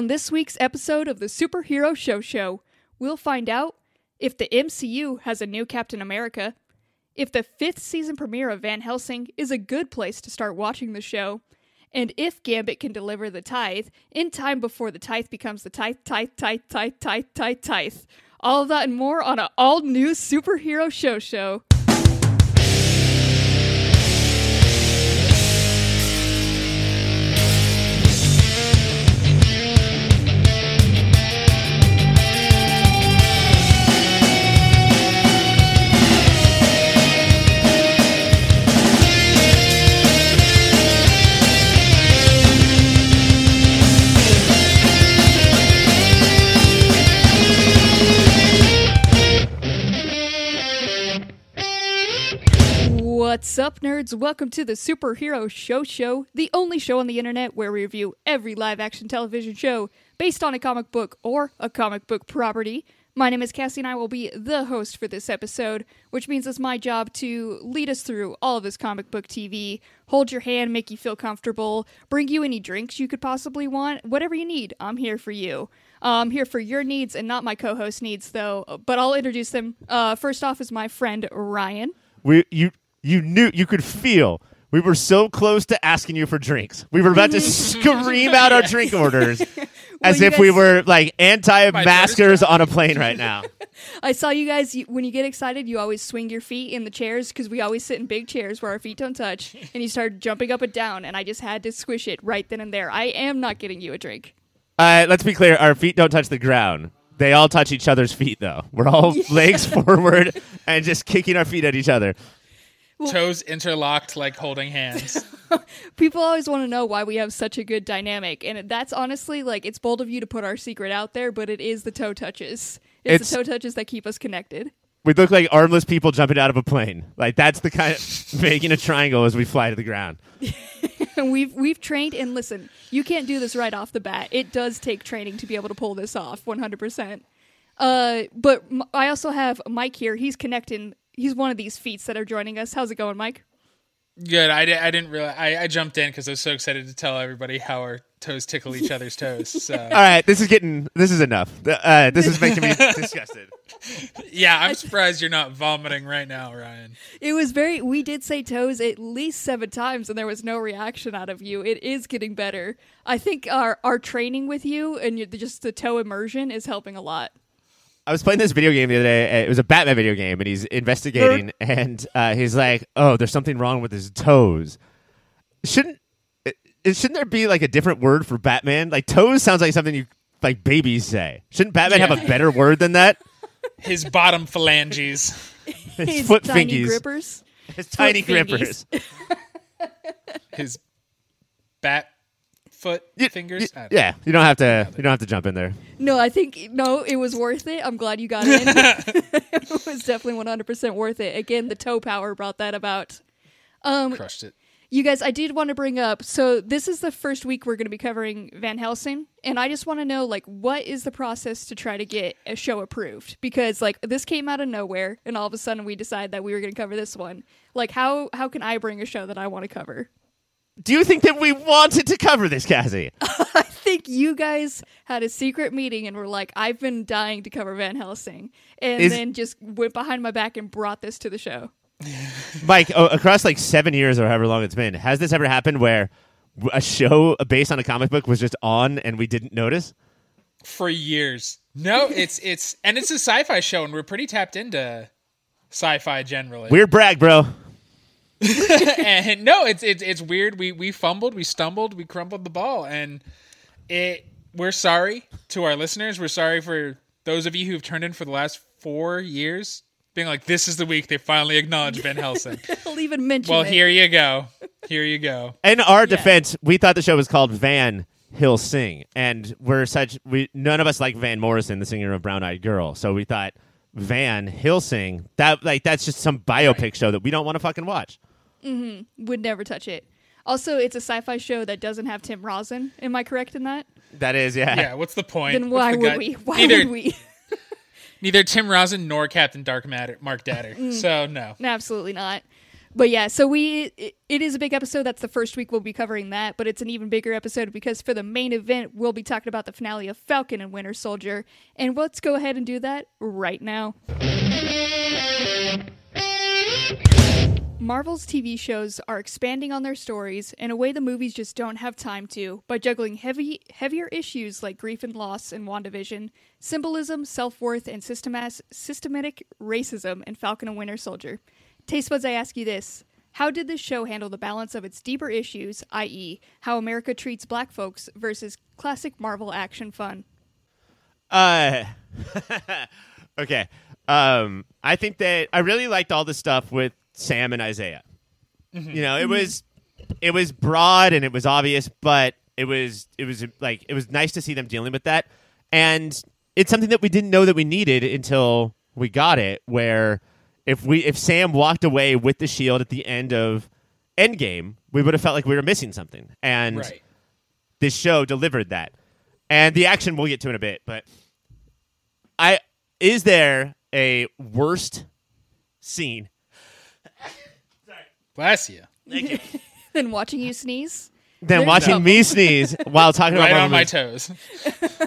On this week's episode of the Superhero Show Show, we'll find out if the MCU has a new Captain America, if the fifth season premiere of Van Helsing is a good place to start watching the show, and if Gambit can deliver the tithe in time before the tithe becomes the tithe, tithe, tithe, tithe, tithe, tithe, tithe. All that and more on an all new Superhero Show Show. What's up, nerds? Welcome to the Superhero Show Show, the only show on the internet where we review every live action television show based on a comic book or a comic book property. My name is Cassie, and I will be the host for this episode, which means it's my job to lead us through all of this comic book TV, hold your hand, make you feel comfortable, bring you any drinks you could possibly want, whatever you need. I'm here for you. I'm here for your needs and not my co host needs, though, but I'll introduce them. Uh, first off is my friend Ryan. We you you knew you could feel we were so close to asking you for drinks. We were about to scream out our drink orders as you if we were like anti-maskers on a plane right now. I saw you guys you, when you get excited, you always swing your feet in the chairs because we always sit in big chairs where our feet don't touch, and you start jumping up and down, and I just had to squish it right then and there. I am not getting you a drink. Uh, let's be clear: our feet don't touch the ground. They all touch each other's feet, though. We're all legs forward and just kicking our feet at each other. Toes interlocked like holding hands. People always want to know why we have such a good dynamic, and that's honestly like it's bold of you to put our secret out there, but it is the toe touches. It's, It's- the toe touches that keep us connected. We look like armless people jumping out of a plane. Like that's the kind of making a triangle as we fly to the ground. We've we've trained and listen, you can't do this right off the bat. It does take training to be able to pull this off 100%. Uh but m- I also have Mike here. He's connecting. He's one of these feats that are joining us. How's it going, Mike? Good. I, di- I didn't realize. I, I jumped in because I was so excited to tell everybody how our toes tickle each other's toes. So All right, this is getting. This is enough. Uh, this is making me disgusted. yeah, I'm surprised you're not vomiting right now, Ryan. It was very we did say toes at least 7 times and there was no reaction out of you. It is getting better. I think our our training with you and just the toe immersion is helping a lot. I was playing this video game the other day. It was a Batman video game, and he's investigating, and uh, he's like, "Oh, there's something wrong with his toes." Shouldn't it, it- shouldn't there be like a different word for Batman? Like toes sounds like something you like babies say. Shouldn't Batman have a better word than that? His bottom phalanges. His, His foot tiny fingies, grippers. his tiny foot grippers. His bat foot Y- fingers. y- I don't yeah, you don't have to. You don't have to jump in there. No, I think no, it was worth it. I'm glad you got in. it was definitely 100% worth it. Again, the toe power brought that about. Um, Crushed it. you guys, I did want to bring up. So this is the first week we're going to be covering Van Helsing, and I just want to know, like, what is the process to try to get a show approved? Because like this came out of nowhere, and all of a sudden we decided that we were going to cover this one. Like, how how can I bring a show that I want to cover? Do you think that we wanted to cover this, Cassie? I think you guys had a secret meeting and were like, I've been dying to cover Van Helsing. And Is- then just went behind my back and brought this to the show. Mike, oh, across like seven years or however long it's been, has this ever happened where a show based on a comic book was just on and we didn't notice? For years. No, it's it's and it's a sci-fi show, and we're pretty tapped into sci-fi generally. Weird brag, bro. and no, it's it's it's weird. We we fumbled, we stumbled, we crumbled the ball, and it. We're sorry to our listeners. We're sorry for those of you who've turned in for the last four years, being like, "This is the week they finally acknowledge Van Helsing." I'll even mention well, it. here you go. Here you go. In our defense, we thought the show was called Van Hill Sing, and we're such we none of us like Van Morrison, the singer of Brown Eyed Girl, so we thought Van Hill Sing that like that's just some biopic show that we don't want to fucking watch. Would never touch it. Also, it's a sci-fi show that doesn't have Tim Rozon. Am I correct in that? That is, yeah. Yeah. What's the point? Then why the would gut- we? Why neither would we? neither Tim Rozon nor Captain Dark Matter Mark Datter. Mm. So no. Absolutely not. But yeah, so we it, it is a big episode. That's the first week we'll be covering that, but it's an even bigger episode because for the main event we'll be talking about the finale of Falcon and Winter Soldier. And let's go ahead and do that right now. Marvel's TV shows are expanding on their stories in a way the movies just don't have time to by juggling heavy heavier issues like grief and loss in WandaVision, symbolism, self-worth, and systemas- systematic racism in Falcon and Winter Soldier. Taste buds, I ask you this. How did this show handle the balance of its deeper issues, i.e., how America treats black folks, versus classic Marvel action fun? Uh, okay. Um, I think that I really liked all the stuff with Sam and Isaiah. Mm-hmm. You know, it mm-hmm. was it was broad and it was obvious, but it was it was like it was nice to see them dealing with that, and it's something that we didn't know that we needed until we got it. Where if we if Sam walked away with the shield at the end of Endgame, we would have felt like we were missing something, and Right. this show delivered that. And the action we'll get to in a bit, but I is there a worst scene? Bless you. Thank you. Then watching you sneeze? Than There's watching no- me sneeze while talking Right about on my toes.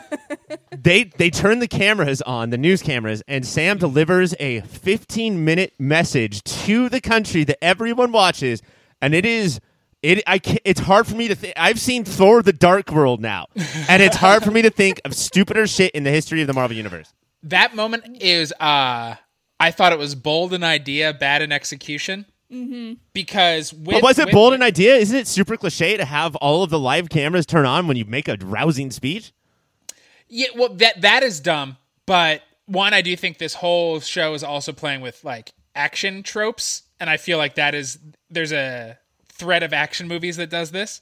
they they turn the cameras on, the news cameras, and Sam delivers a 15 minute message to the country that everyone watches, and it is it I ca it's hard for me to think. I've seen Thor: The Dark World now, and it's hard for me to think of stupider shit in the history of the Marvel universe. That moment is uh I thought it was bold in idea, bad in execution. Mm-hmm. Because with, But was it with- bold an idea? Isn't it super cliche to have all of the live cameras turn on when you make a rousing speech? Yeah, well, that that is dumb. But one, I do think this whole show is also playing with like action tropes, and I feel like that is there's a thread of action movies that does this.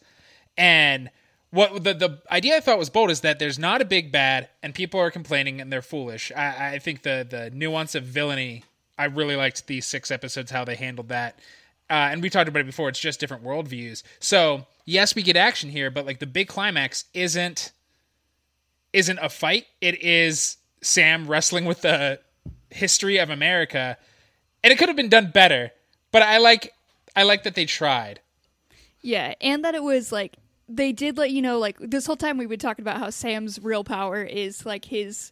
And what the the idea I thought was bold is that there's not a big bad, and people are complaining and they're foolish. I, I think the the nuance of villainy. I really liked these six episodes how they handled that. Uh, and we talked about it before. It's just different worldviews. So yes, we get action here, but like the big climax isn't isn't a fight. It is Sam wrestling with the history of America, and it could have been done better. But I like I like that they tried. Yeah, and that it was like they did let you know like this whole time we've been talking about how Sam's real power is like his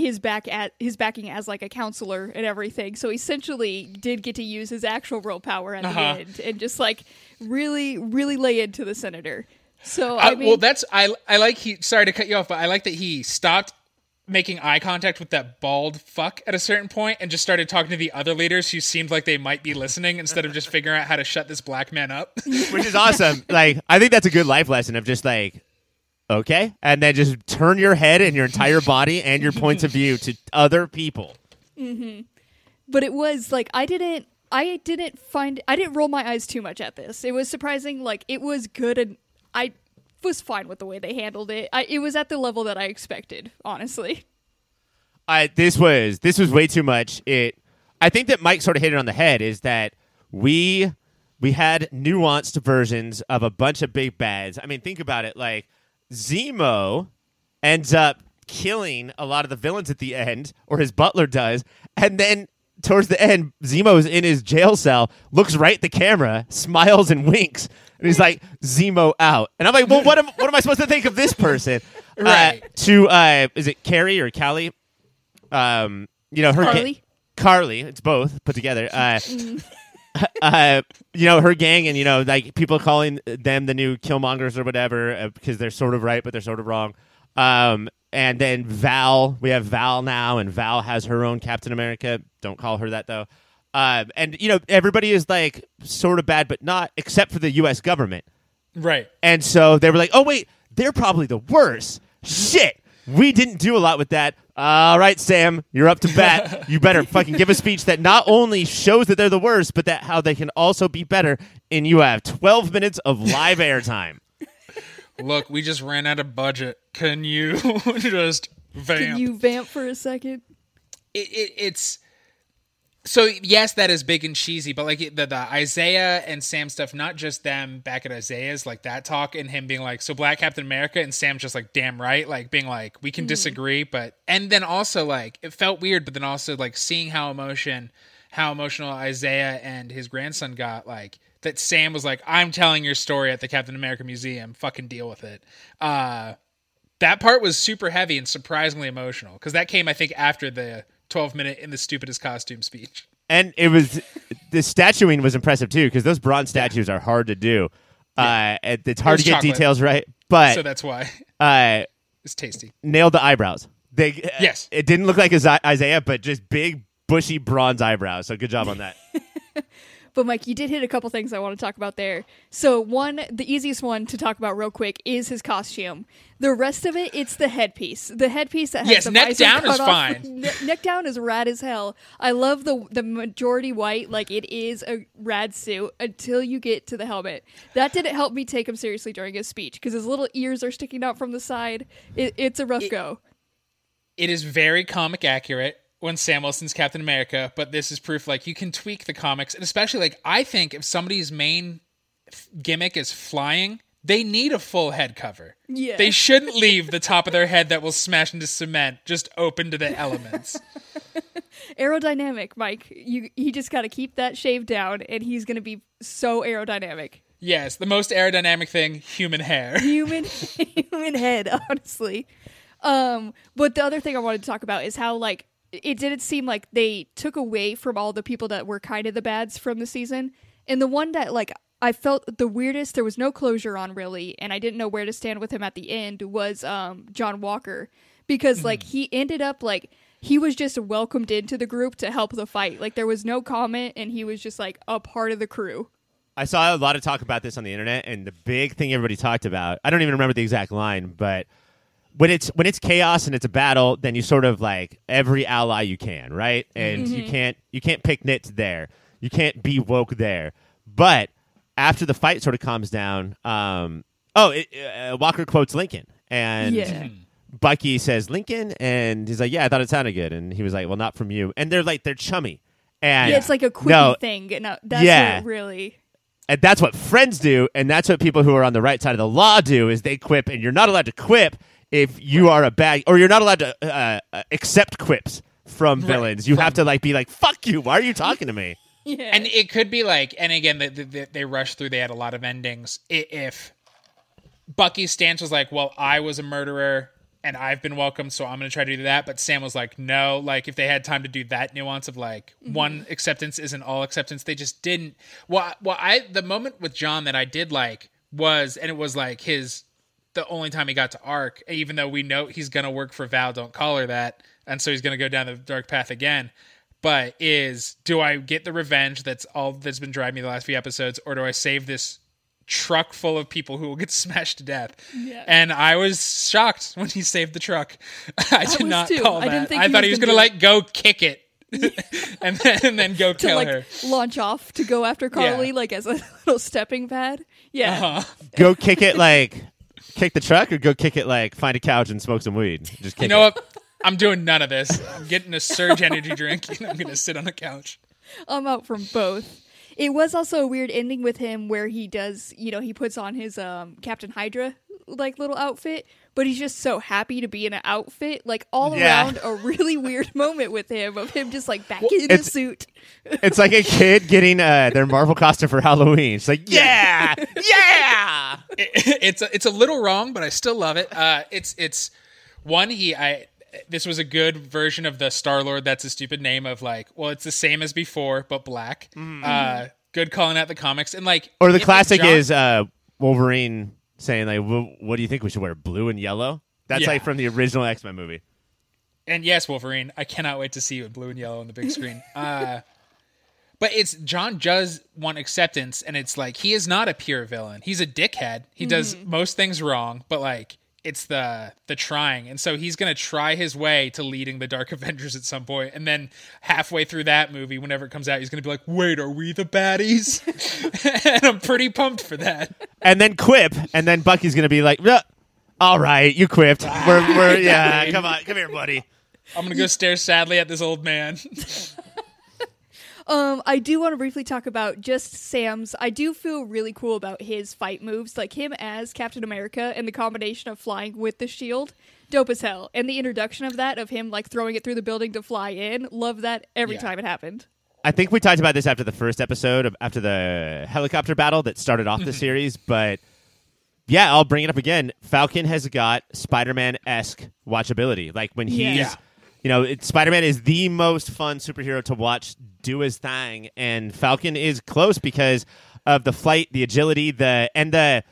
his back at his backing as like a counselor and everything. So he essentially did get to use his actual real power at Uh-huh. the end and just like really really lay into the senator. So I Uh, mean well, that's I I like he. Sorry to cut you off, but I like that he stopped making eye contact with that bald fuck at a certain point and just started talking to the other leaders who seemed like they might be listening instead of just figuring out how to shut this black man up. which is awesome. like I think that's a good life lesson of just like okay, and then just turn your head and your entire body and your points of view to other people. Mm-hmm. but it was like I didn't I didn't find I didn't roll my eyes too much at this. It was surprising like it was good and I was fine with the way they handled it. I, it was at the level that I expected, honestly. I this was this was way too much. It I think that Mike sort of hit it on the head is that we we had nuanced versions of a bunch of big bads. I mean, think about it like Zemo ends up killing a lot of the villains at the end, or his butler does, and then towards the end, Zemo's in his jail cell, looks right at the camera, smiles and winks, and he's like, "Zemo out." And I'm like, "Well, what am what am I supposed to think of this person?" Right. Uh, to uh, is it Carrie or Callie? Um, you know her ga- Carly. Carly. It's both put together. Uh, uh, you know her gang, and you know like people calling them the new Killmongers or whatever uh, because they're sort of right, but they're sort of wrong. Um, and then Val, we have Val now, and Val has her own Captain America. Don't call her that though. Um, and you know everybody is like sort of bad, but not except for the U.S. government. right. And so they were like, "Oh wait, they're probably the worst." Shit, we didn't do a lot with that. All right, Sam, you're up to bat. you better fucking give a speech that not only shows that they're the worst, but that how they can also be better. And you have 12 minutes of live airtime. Look, we just ran out of budget. Can you just vamp? Can you vamp for a second? it, it, it's so yes, that is big and cheesy, but like the, the Isaiah and Sam stuff, not just them back at Isaiah's like that talk and him being like, so Black Captain America and Sam just like, damn right, like being like, we can disagree, but and then also like it felt weird, but then also like seeing how emotion how emotional Isaiah and his grandson got. Like that, Sam was like, "I'm telling your story at the Captain America Museum. Fucking deal with it." Uh, that part was super heavy and surprisingly emotional because that came, I think, after the 12 minute in the stupidest costume speech. And it was the statuing was impressive too because those bronze statues are hard to do. Uh, it's hard was to get chocolate. details right, but so that's why uh, it's tasty. nailed the eyebrows. They Yes. it didn't look like Isaiah, but just big bushy bronze eyebrows. So good job on that. But Mike, you did hit a couple things I want to talk about there. So one, the easiest one to talk about real quick is his costume. The rest of it, it's the headpiece. The headpiece that has Yes, the neck down is off. fine. Ne- neck down is rad as hell. I love the the majority white, like it is a rad suit until you get to the helmet. That didn't help me take him seriously during his speech because his little ears are sticking out from the side. It, it's a rough go. it is very comic accurate when Sam Wilson's Captain America, but this is proof like you can tweak the comics, and especially like I think if somebody's main f- gimmick is flying, they need a full head cover. Yeah. They shouldn't leave the top of their head that will smash into cement just open to the elements. Aerodynamic, Mike. You he just got to keep that shave down, and he's gonna be so aerodynamic. yes, the most aerodynamic thing, human hair. human human head honestly um but the other thing i wanted to talk about is how like it didn't seem like they took away from all the people that were kind of the bads from the season. And the one that like i felt the weirdest there was no closure on really and i didn't know where to stand with him at the end was um john walker. Because like he ended up like he was just welcomed into the group to help the fight. Like there was no comment and he was just like a part of the crew. I saw a lot of talk about this on the internet, and the big thing everybody talked about. I don't even remember the exact line, but when it's when it's chaos and it's a battle, then you sort of like every ally you can, right? And you can't you can't pick nits there. You can't be woke there. But after the fight sort of calms down, um, oh, it, uh, Walker quotes Lincoln, and Yeah. Bucky says Lincoln, and he's like, "Yeah, I thought it sounded good," and he was like, "Well, not from you." And they're like, they're chummy, and yeah, it's like a quickie no, thing. No, that's Yeah. what really. and that's what friends do, and that's what people who are on the right side of the law do. Is they quip, and you're not allowed to quip if you are a bad, or you're not allowed to uh, uh, accept quips from villains. You have to like be like, "Fuck you! Why are you talking to me?" Yeah. and it could be like and again the, the, the, they rushed through they had a lot of endings if bucky's stance was like well i was a murderer and i've been welcomed so i'm going to try to do that but sam was like no like if they had time to do that nuance of like one acceptance isn't all acceptance they just didn't well well i the moment with john that i did like was and it was like his the only time he got to arc even though we know he's going to work for val don't call her that and so he's going to go down the dark path again but is do I get the revenge that's all that's been driving me the last few episodes, or do I save this truck full of people who will get smashed to death? Yeah. And I was shocked when he saved the truck. I did was not too. call I that. didn't think I he thought was he was gonna gonna like go kick it. and then and then go to kill like her. launch off to go after Carly, Yeah. like as a little stepping pad. Yeah. Uh-huh. Go kick it like kick the truck, or go kick it like find a couch and smoke some weed. Just kick You know it. what? I'm doing none of this. I'm getting a surge energy drink and I'm gonna sit on a couch. I'm out from both. It was also a weird ending with him where he does, you know, he puts on his um Captain Hydra like little outfit, but he's just so happy to be in an outfit. Like all Yeah. around a really weird moment with him of him just like back in the suit. It's like a kid getting uh, their Marvel costume for Halloween. It's like, yeah, yeah. it- it's a, it's a little wrong, but I still love it. Uh, it's it's one he I this was a good version of the Star Lord. That's a stupid name of like well, it's the same as before but black. Uh, good calling out the comics and like Or the classic John- is uh, Wolverine saying like, "What do you think we should wear? Blue and yellow?" That's Yeah. like from the original X Men movie. and yes, Wolverine. I cannot wait to see you in blue and yellow on the big screen. Uh, but it's John does want acceptance, and it's like he is not a pure villain. He's a dickhead. He does most things wrong, but like it's the the trying, and so he's gonna try his way to leading the Dark Avengers at some point, and then halfway through that movie, whenever it comes out, he's gonna be like, "Wait, are we the baddies?" and I'm pretty pumped for that. And then quip, and then Bucky's gonna be like, "All right, you quipped. We're, we're yeah, come on, come here, buddy." I'm gonna go stare sadly at this old man. Um, I do want to briefly talk about just Sam's. I do feel really cool about his fight moves, like him as Captain America and the combination of flying with the shield. Dope as hell. And the introduction of that, of him like throwing it through the building to fly in, love that every Yeah. time it happened. I think we talked about this after the first episode, of, after the helicopter battle that started off the series. But yeah, I'll bring it up again. Falcon has got Spider-Man esque watchability. Like when he's, Yeah. you know, Spider-Man is the most fun superhero to watch do his thing, and Falcon is close because of the flight, the agility, the and the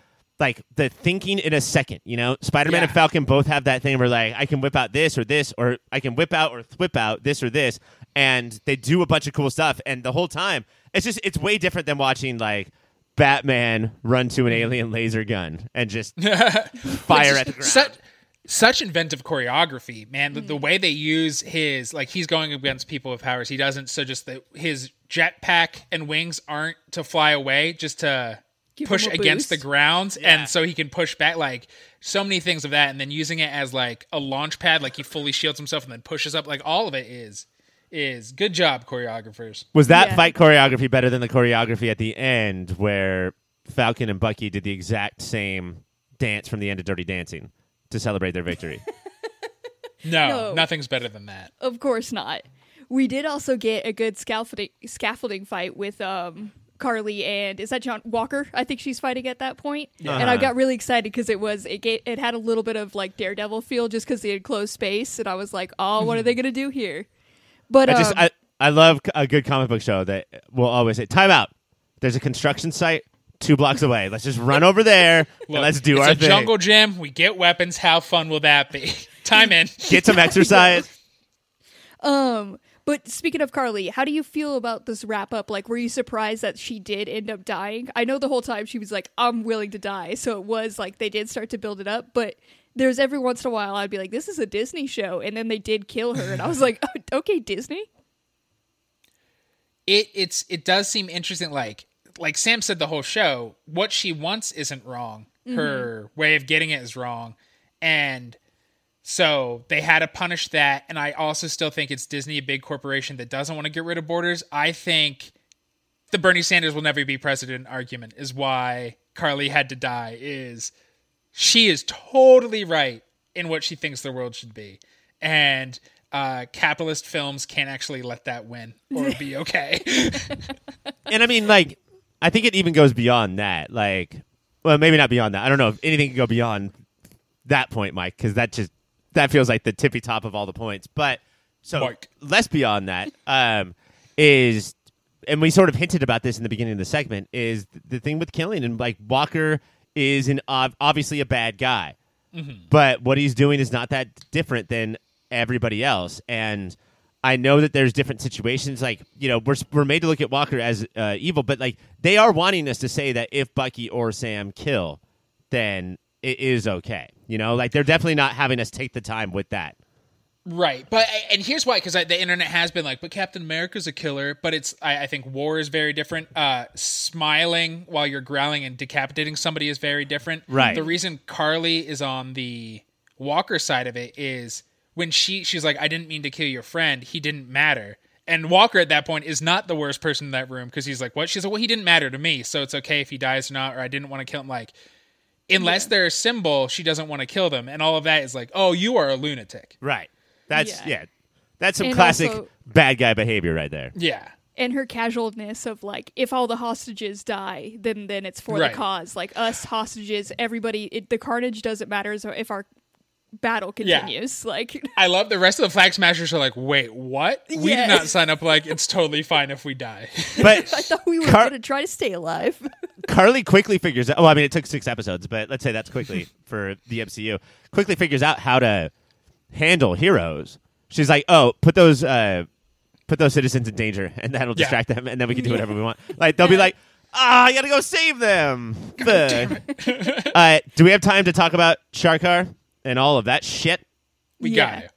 like the thinking in a second. You know, Spider-Man Yeah. and Falcon both have that thing where like I can whip out this or this, or I can whip out or whip out this or this, and they do a bunch of cool stuff. And the whole time, it's just it's way different than watching like Batman run to an alien laser gun and just fire at the ground. Such, such inventive choreography, man. The, the mm. way they use his like he's going against people with powers. He doesn't. So just the his jetpack and wings aren't to fly away, just to Give push against boost. the ground, Yeah. and so he can push back. Like so many things of that, and then using it as like a launch pad, like he fully shields himself and then pushes up. Like all of it is is good job, choreographers. Was that Yeah. fight choreography better than the choreography at the end where Falcon and Bucky did the exact same dance from the end of Dirty Dancing to celebrate their victory? No, No. nothing's better than that. Of course not. We did also get a good scaffolding scaffolding fight with um Carly and is that John Walker? I think she's fighting at that point. And I Uh-huh. got really excited because it was it ga- it had a little bit of like Daredevil feel just because they had closed space, and I was like, oh, what are they gonna do here? But I just um, I, I love a good comic book show that will always say, "Time out." There's a construction site two blocks away. Let's just run over there and let's do it's our a thing. jungle gym. We get weapons. How fun will that be? Time in. Get some exercise. Um, but speaking of Carly, how do you feel about this wrap up? Like, were you surprised that she did end up dying? I know the whole time she was like, I'm willing to die. So it was like they did start to build it up, but there's every once in a while I'd be like, this is a Disney show. And then they did kill her. And I was like, oh, okay, Disney? it it's it does seem interesting like like sam said the whole show what she wants isn't wrong. Her way of getting it is wrong. And so they had to punish that. And i also still think it's disney a big corporation that doesn't want to get rid of borders. I think the bernie sanders will never be president argument is why carly had to die is she is totally right in what she thinks the world should be. And uh, capitalist films can't actually let that win or be okay. And I mean, like, I think it even goes beyond that. Like, well, maybe not beyond that. I don't know if anything can go beyond that point, Mike, because that just that feels like the tippy top of all the points. But so Mike. less beyond that um, is, and we sort of hinted about this in the beginning of the segment, is the thing with killing and like Walker is an ob- obviously a bad guy, but what he's doing is not that different than everybody else, and. I know that there's different situations. Like you know, we're we're made to look at Walker as uh, evil, but like they are wanting us to say that if Bucky or Sam kill, then it is okay. You know, like they're definitely not having us take the time with that. right but and here's why because the internet has been like but captain america's a killer but it's I, I think war is very different uh smiling while you're growling and decapitating somebody is very different Right. the reason carly is on the walker side of it is when she she's like i didn't mean to kill your friend he didn't matter and walker at that point is not the worst person in that room because he's like what she's like well he didn't matter to me so it's okay if he dies or not or i didn't want to kill him like unless they're a symbol she doesn't want to kill them and all of that is like oh you are a lunatic Right. That's Yeah. yeah. That's some And classic also- bad guy behavior right there. yeah And her casualness of like, if all the hostages die, then then it's for Right. the cause. Like us hostages, everybody, it, the carnage doesn't matter so if our battle Yeah. continues. Like, I love the rest of the flag smashers are like, wait, what? We Yeah. did not sign up like it's totally fine if we die. But I thought we were Car- going to try to stay alive. Carly quickly figures out. Well, I mean, it took six episodes, but let's say that's quickly for the MCU. Quickly figures out how to handle heroes. She's like, "Oh, put those, uh, put those citizens in danger, and that'll Yeah. distract them, and then we can do whatever we want." Like they'll be like, "Ah, I gotta go save them." The- uh, do we have time to talk about Sharkar and all of that shit? We Yeah. got you.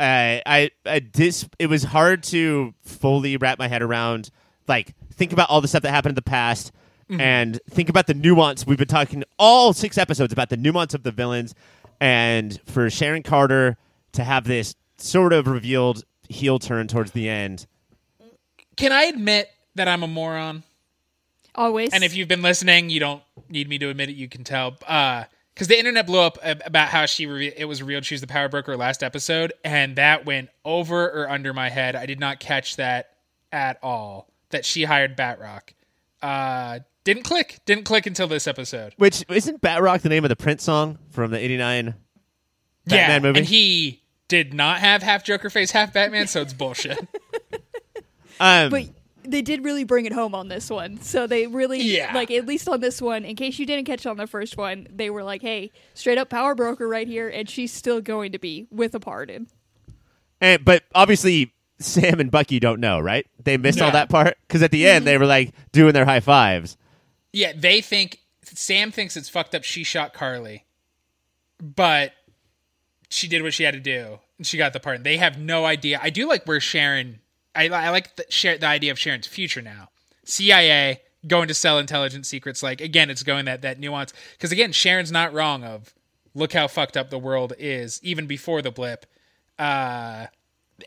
Uh, I, I, I dis, it was hard to fully wrap my head around, like, think about all the stuff that happened in the past mm-hmm. and think about the nuance. We've been talking all six episodes about the nuance of the villains, and for Sharon Carter to have this sort of revealed heel turn towards the end. Can I admit that I'm a moron? Always. And if you've been listening, you don't need me to admit it. You can tell. Uh, Because the internet blew up about how she re- it was revealed she was the power broker last episode, and that went over or under my head. I did not catch that at all that she hired Batroc. Uh, didn't click. Didn't click until this episode. Which isn't Batroc the name of the Prince song from the '89 Batman yeah, movie? and he did not have half Joker face, half Batman, so it's bullshit. Um, But they did really bring it home on this one. So they really, Yeah. like, at least on this one, in case you didn't catch on the first one, they were like, hey, straight up power broker right here, and she's still going to be with a pardon. and, but obviously Sam and Bucky don't know, right? They missed all that part because at the end mm-hmm. they were like doing their high fives. yeah, they think Sam thinks it's fucked up. She shot Carly, but she did what she had to do, and she got the part. They have no idea. I do like where Sharon. I, I like the, share, the idea of Sharon's future now. CIA going to sell intelligence secrets. Like again, it's going that that nuance because again, Sharon's not wrong. Of look how fucked up the world is even before the blip. Uh,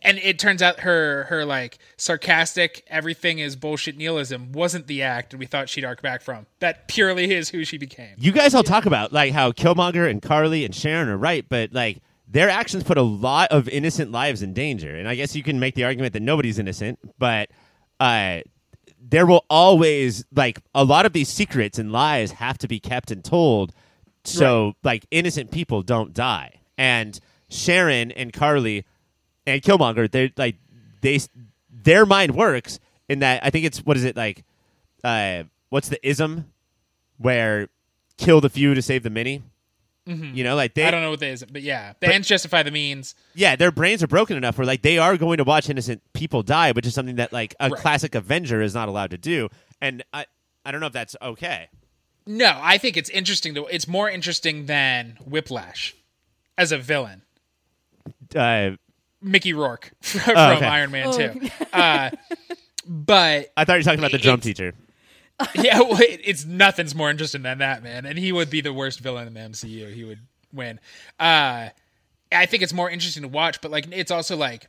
and it turns out her her like sarcastic everything is bullshit nihilism wasn't the act we thought she'd arc back from. That purely is who she became. You guys all talk about like how Killmonger and Carly and Sharon are right, but like their actions put a lot of innocent lives in danger. And I guess you can make the argument that nobody's innocent, but uh, there will always like a lot of these secrets and lies have to be kept and told, so like innocent people don't die. And Sharon and Carly and Killmonger, they like they their mind works in that I think it's what is it like uh what's the ism where kill the few to save the many? You know, like they I don't know what that is, but yeah, the ends justify the means. yeah, their brains are broken enough where like they are going to watch innocent people die, which is something that like a Right. classic Avenger is not allowed to do. And I I don't know if that's okay. No, I think it's interesting. To, it's more interesting than Whiplash as a villain. Uh, Mickey Rourke from Oh, okay. Iron Man Oh. 2. Uh, but I thought you were talking about the drum It's- teacher. yeah, well, it, it's nothing's more interesting than that, man. And he would be the worst villain in the MCU. He would win. Uh, I think it's more interesting to watch, but like it's also like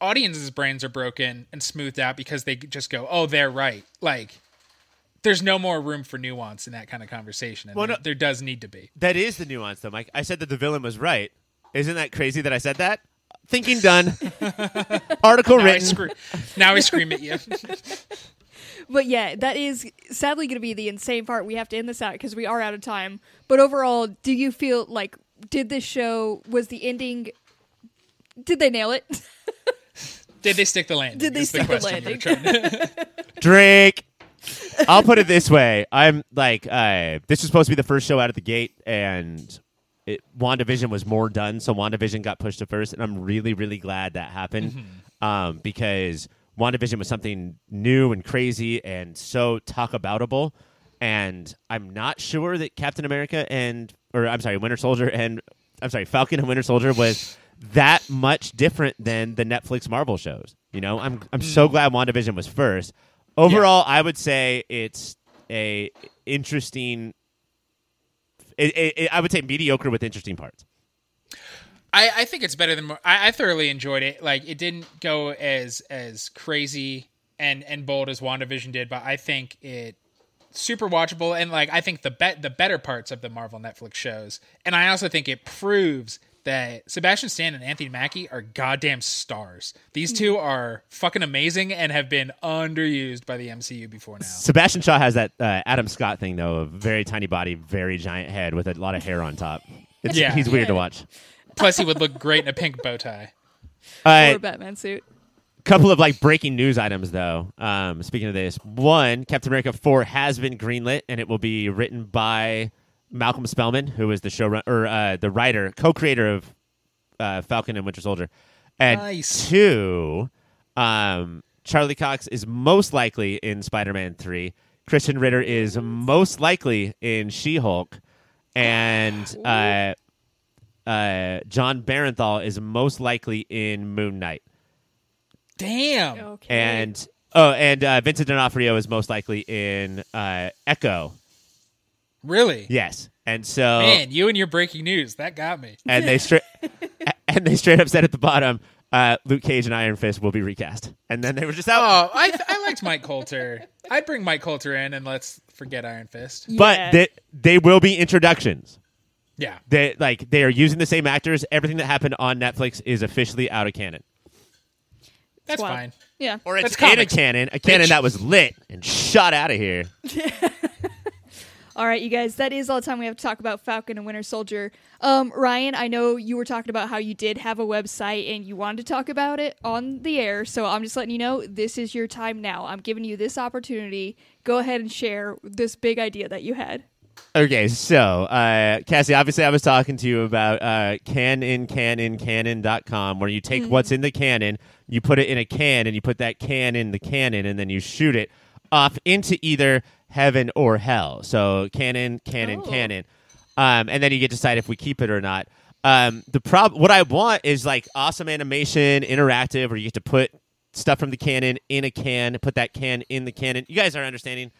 audiences' brains are broken and smoothed out because they just go, "Oh, they're right." Like there's no more room for nuance in that kind of conversation, and Well, there, no- there does need to be. That is the nuance though, Mike. I said that the villain was right. Isn't that crazy that I said that? Thinking done. Article Now I, written. now I scream at you. But yeah, that is sadly going to be the insane part. We have to end this out because we are out of time. But overall, do you feel like did this show was the ending? Did they nail it? Did they stick the landing? Did they is stick the question we're landing? Drake. I'll put it this way. I'm like, uh, this was supposed to be the first show out of the gate, and it, WandaVision was more done, so WandaVision got pushed to first, and I'm really, really glad that happened um, because WandaVision was something new and crazy and so talk aboutable. And I'm not sure that Captain America and, or I'm sorry, Winter Soldier and, I'm sorry, Falcon and Winter Soldier was that much different than the Netflix Marvel shows. You know, I'm I'm so mm. glad WandaVision was first. Overall, I would say it's a interesting. It, it- I would say mediocre with interesting parts. I, I think it's better than. I, I thoroughly enjoyed it. Like it didn't go as as crazy and and bold as WandaVision did, but I think it super watchable and like I think the bet the better parts of the Marvel Netflix shows. And I also think it proves that Sebastian Stan and Anthony Mackie are goddamn stars. These two are fucking amazing and have been underused by the MCU before now. Sebastian Shaw has that uh, Adam Scott thing though, a very tiny body, very giant head with a lot of hair on top. It's, Yeah. he's weird to watch. Plus, he would look great in a pink bow tie. or Uh, a Batman suit? couple of like breaking news items though. Um, speaking of this, one Captain America four has been greenlit and it will be written by Malcolm Spellman, who is the showrunner or uh, the writer, co-creator of uh, Falcon and Winter Soldier. And Nice. two, um, Charlie Cox is most likely in Spider-Man three. Krysten Ritter is most likely in She-Hulk, and uh, uh, Jon Bernthal is most likely in Moon Knight. Damn. Okay. And oh, and uh, Vincent D'Onofrio is most likely in uh, Echo. Really? Yes, and so Man, you and your breaking news. That got me. and they straight and they straight up said at the bottom, uh, Luke Cage and Iron Fist will be recast, and then they were just out. Oh, I I liked Mike Colter. I'd bring Mike Colter in and let's forget Iron Fist. But Yeah. they they will be introductions. Yeah. They like they are using the same actors. Everything that happened on Netflix is officially out of canon. That's Wow. fine. Yeah. Or it's That's in a comics, cannon, a cannon bitch. that was lit and shot out of here. All right, you guys, that is all the time we have to talk about Falcon and Winter Soldier. Um, Ryan, I know you were talking about how you did have a website and you wanted to talk about it on the air, so I'm just letting you know this is your time now. I'm giving you this opportunity. Go ahead and share this big idea that you had. Okay, so uh, Cassie, obviously, I was talking to you about uh, canoncannoncannon.com, where you take what's in the cannon, you put it in a can, and you put that can in the cannon, and then you shoot it off into either heaven or hell. So cannon, cannon, Oh. cannon, um, and then you get to decide if we keep it or not. Um, the prob what I want is like awesome animation, interactive, where you get to put stuff from the cannon in a can, put that can in the cannon. You guys are understanding.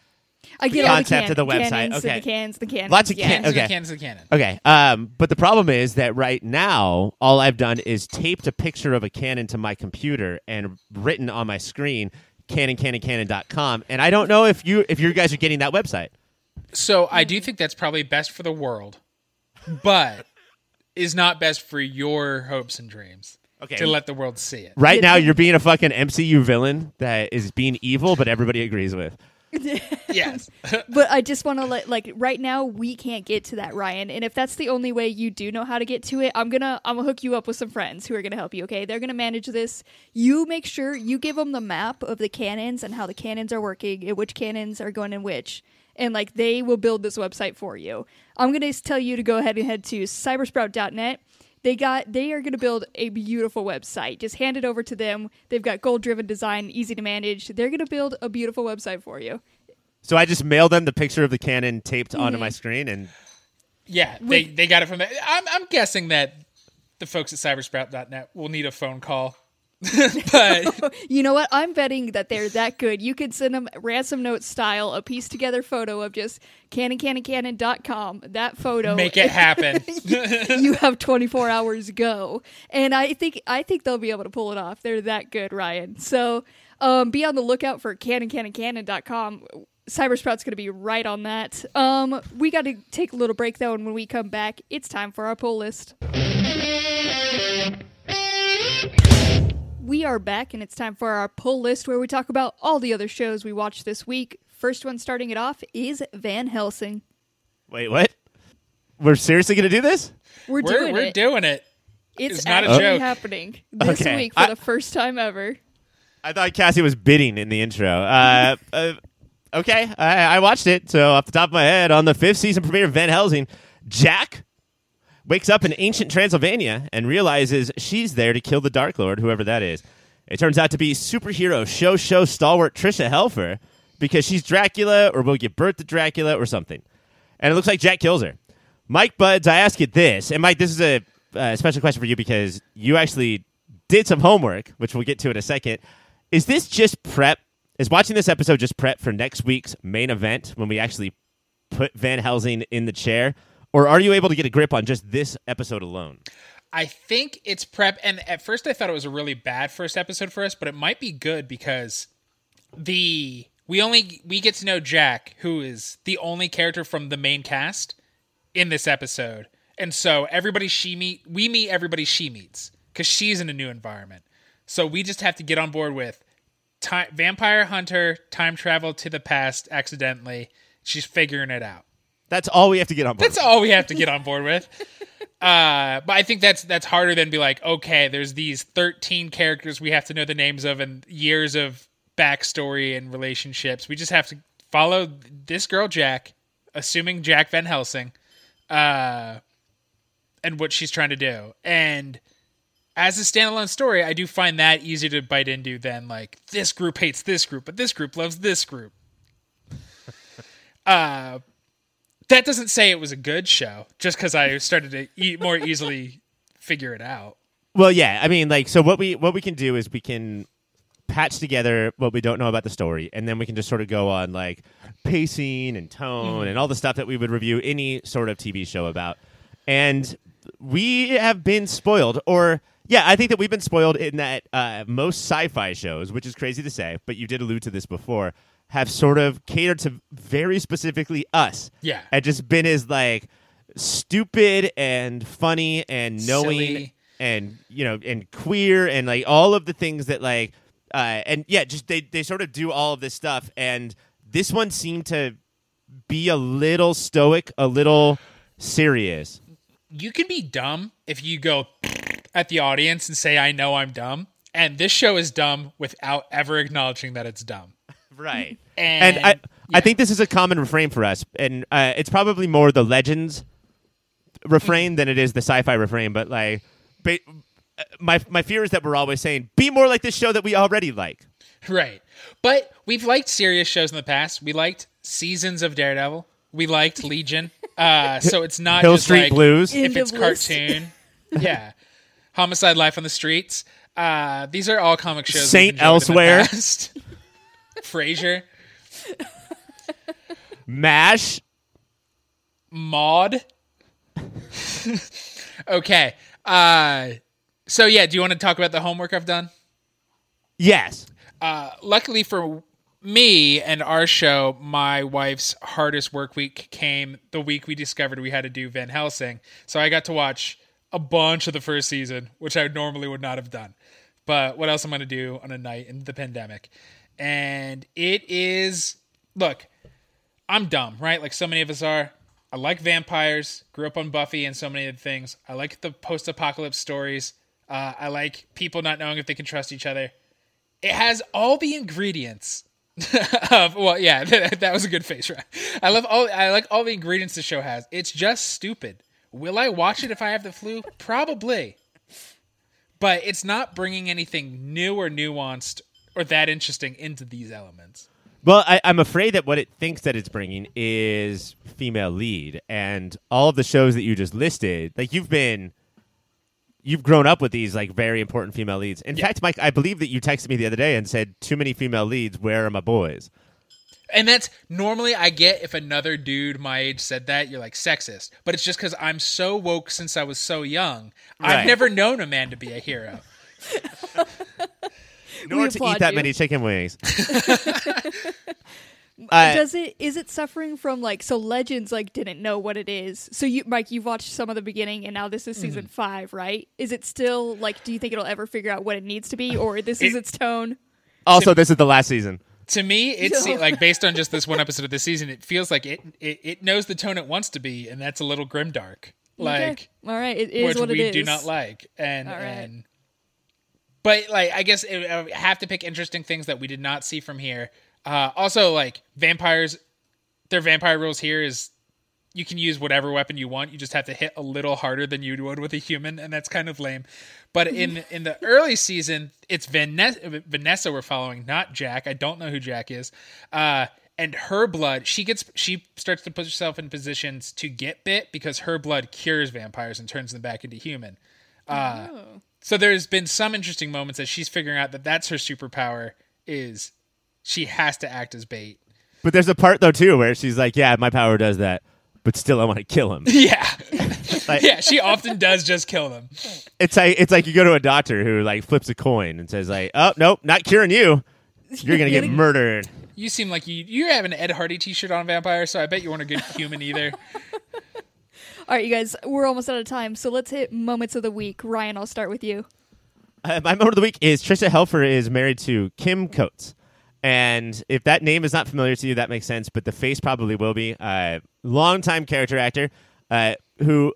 I get all the Concept can- of the website, cannons okay. the cans, the cannons. Lots of yeah. Cans okay. of cans of cannon. Okay. Um, but the problem is that right now, all I've done is taped a picture of a cannon to my computer and written on my screen cannoncannon.cannon.com. And I don't know if you if you guys are getting that website. So I do think that's probably best for the world, but is not best for your hopes and dreams. Okay. To let the world see it. Right now, you're being a fucking MCU villain that is being evil, but everybody agrees with. Yes. But I just want to let like right now we can't get to that Ryan, and if that's the only way you do know how to get to it, I'm gonna I'm gonna hook you up with some friends who are gonna help you. Okay, they're gonna manage this. You make sure you give them the map of the cannons and how the cannons are working, and which cannons are going in which, and like they will build this website for you. I'm gonna tell you to go ahead and head to cybersprout.net. They got they are going to build a beautiful website. Just hand it over to them. They've got goal driven design, easy to manage. They're going to build a beautiful website for you. So I just mailed them the picture of the cannon taped Mm-hmm. onto my screen, and Yeah. They they got it from that. I'm I'm guessing that the folks at cybersprout.net will need a phone call. but You know what? I'm betting that they're that good. You could send them ransom note style a piece together photo of just cannoncanoncannon.com. That photo. make it happen. you have 24 hours go. And I think I think they'll be able to pull it off. They're that good, Ryan. So, um, be on the lookout for cannoncanoncannon.com. Cybersprout's going to be right on that. Um, we got to take a little break though, and when we come back, it's time for our pull list. We are back, and it's time for our pull list where we talk about all the other shows we watched this week. First one starting it off is Van Helsing. wait, what? We're seriously going to do this? We're, we're doing we're it. doing it. it's it's not a joke. happening this Okay. week for I- the first time ever. I thought Cassie was bidding in the intro. Uh, uh, okay, I, I watched it. So off the top of my head, on the fifth season premiere of Van Helsing, Jack wakes up in ancient Transylvania and realizes she's there to kill the Dark Lord, whoever that is. It turns out to be superhero show show stalwart Tricia Helfer because she's Dracula or will give birth to Dracula or something. And it looks like Jack kills her. Mike Buds, I ask you this, and Mike, this is a uh, special question for you because you actually did some homework, which we'll get to in a second. Is this just prep? Is watching this episode just prep for next week's main event when we actually put Van Helsing in the chair? Or are you able to get a grip on just this episode alone? I think it's prep, and at first I thought it was a really bad first episode for us, but it might be good because the we only we get to know Jack, who is the only character from the main cast in this episode, and so everybody she meet we meet everybody she meets because she's in a new environment. So we just have to get on board with time, vampire hunter, time travel to the past accidentally. She's figuring it out. That's all we have to get on board. That's all we have to get on board with. Uh, but I think that's that's harder than be like, okay, there's these 13 characters we have to know the names of and years of backstory and relationships. We just have to follow this girl Jack, assuming Jack Van Helsing, uh, and what she's trying to do. And as a standalone story, I do find that easier to bite into than like this group hates this group, but this group loves this group. Uh, that doesn't say it was a good show just because I started to e- more easily figure it out. Well, yeah. I mean, like, so what we what we can do is we can patch together what we don't know about the story, and then we can just sort of go on like pacing and tone and all the stuff that we would review any sort of TV show about. And we have been spoiled, or yeah, I think that we've been spoiled in that uh, most sci-fi shows, which is crazy to say, but you did allude to this before, have sort of catered to very specifically us. Yeah. and just been as like stupid and funny and knowing Silly. and you know and queer and like all of the things that like uh, and yeah, just they they sort of do all of this stuff, and this one seemed to be a little stoic, a little serious. You can be dumb if you go at the audience and say, "I know I'm dumb," and this show is dumb without ever acknowledging that it's dumb. Right. And, And I, I think this is a common refrain for us, and uh, it's probably more the legends refrain than it is the sci-fi refrain. But like, ba- uh, my my fear is that we're always saying, "Be more like this show that we already like." Right. But we've liked serious shows in the past. We liked seasons of Daredevil. We liked Legion. Uh, so it's not Hill just Street like, Blues. End if it's cartoon. yeah. Homicide Life on the Streets. Uh, these are all comic shows. Saint enjoyed in the Elsewhere. Frasier. Mash. Maud. okay. Uh, so yeah, do you want to talk about the homework I've done? Yes. Uh, luckily for me and our show, my wife's hardest work week came the week we discovered we had to do Van Helsing. So I got to watch a bunch of the first season, which I normally would not have done. But what else am I going to do on a night in the pandemic? And it is look, I'm dumb, right? Like so many of us are. I like vampires, grew up on Buffy and so many things. I like the post apocalypse stories. Uh, I like people not knowing if they can trust each other it has all the ingredients of well yeah that, that was a good face right i love all i like all the ingredients the show has it's just stupid will i watch it if i have the flu probably but it's not bringing anything new or nuanced or that interesting into these elements Well, I, I'm afraid that what it thinks that it's bringing is female lead, and all of the shows that you just listed, like you've been, you've grown up with these like very important female leads. In fact, Mike, I believe that you texted me the other day and said, "Too many female leads. Where are my boys?" and that's normally i get if another dude my age said that you're like sexist but it's just because i'm so woke since i was so young Right. i've never known a man to be a hero Nor to eat that you. many chicken wings. Uh, Does it is it suffering from like so legends like didn't know what it is? So you Mike, you've watched some of the beginning and now this is season Mm-hmm. five, right? Is it still like do you think it'll ever figure out what it needs to be or this is its tone? also, this is the last season. to me it's No. like based on just this one episode of the season it feels like it, it it knows the tone it wants to be and that's a little grimdark like Okay. all right, it is which what we it is. do not like and All right. and but like i guess it, I have to pick interesting things that we did not see from here uh also like vampires their vampire rules here is you can use whatever weapon you want. You just have to hit a little harder than you would with a human, and that's kind of lame. But in in the early season, it's Vanessa, Vanessa we're following, not Jack. I don't know who Jack is. Uh, and her blood, she gets she starts to put herself in positions to get bit because her blood cures vampires and turns them back into human. Uh, So there's been some interesting moments that she's figuring out that that's her superpower is she has to act as bait. But there's a part though too where she's like, "Yeah, my power does that, but still, I want to kill him." Yeah. Like- yeah, she often does just kill them. it's like it's like you go to a doctor who like flips a coin and says like, "Oh, nope, not curing you. You're gonna get murdered." You seem like you you have an Ed Hardy T-shirt on vampire, so I bet you weren't a good human either. All right, you guys, we're almost out of time, so let's hit moments of the week. Ryan, I'll start with you. Uh, my moment of the week is Tricia Helfer is married to Kim Coates. And if that name is not familiar to you, that makes sense, but the face probably will be. Uh, longtime character actor uh, who,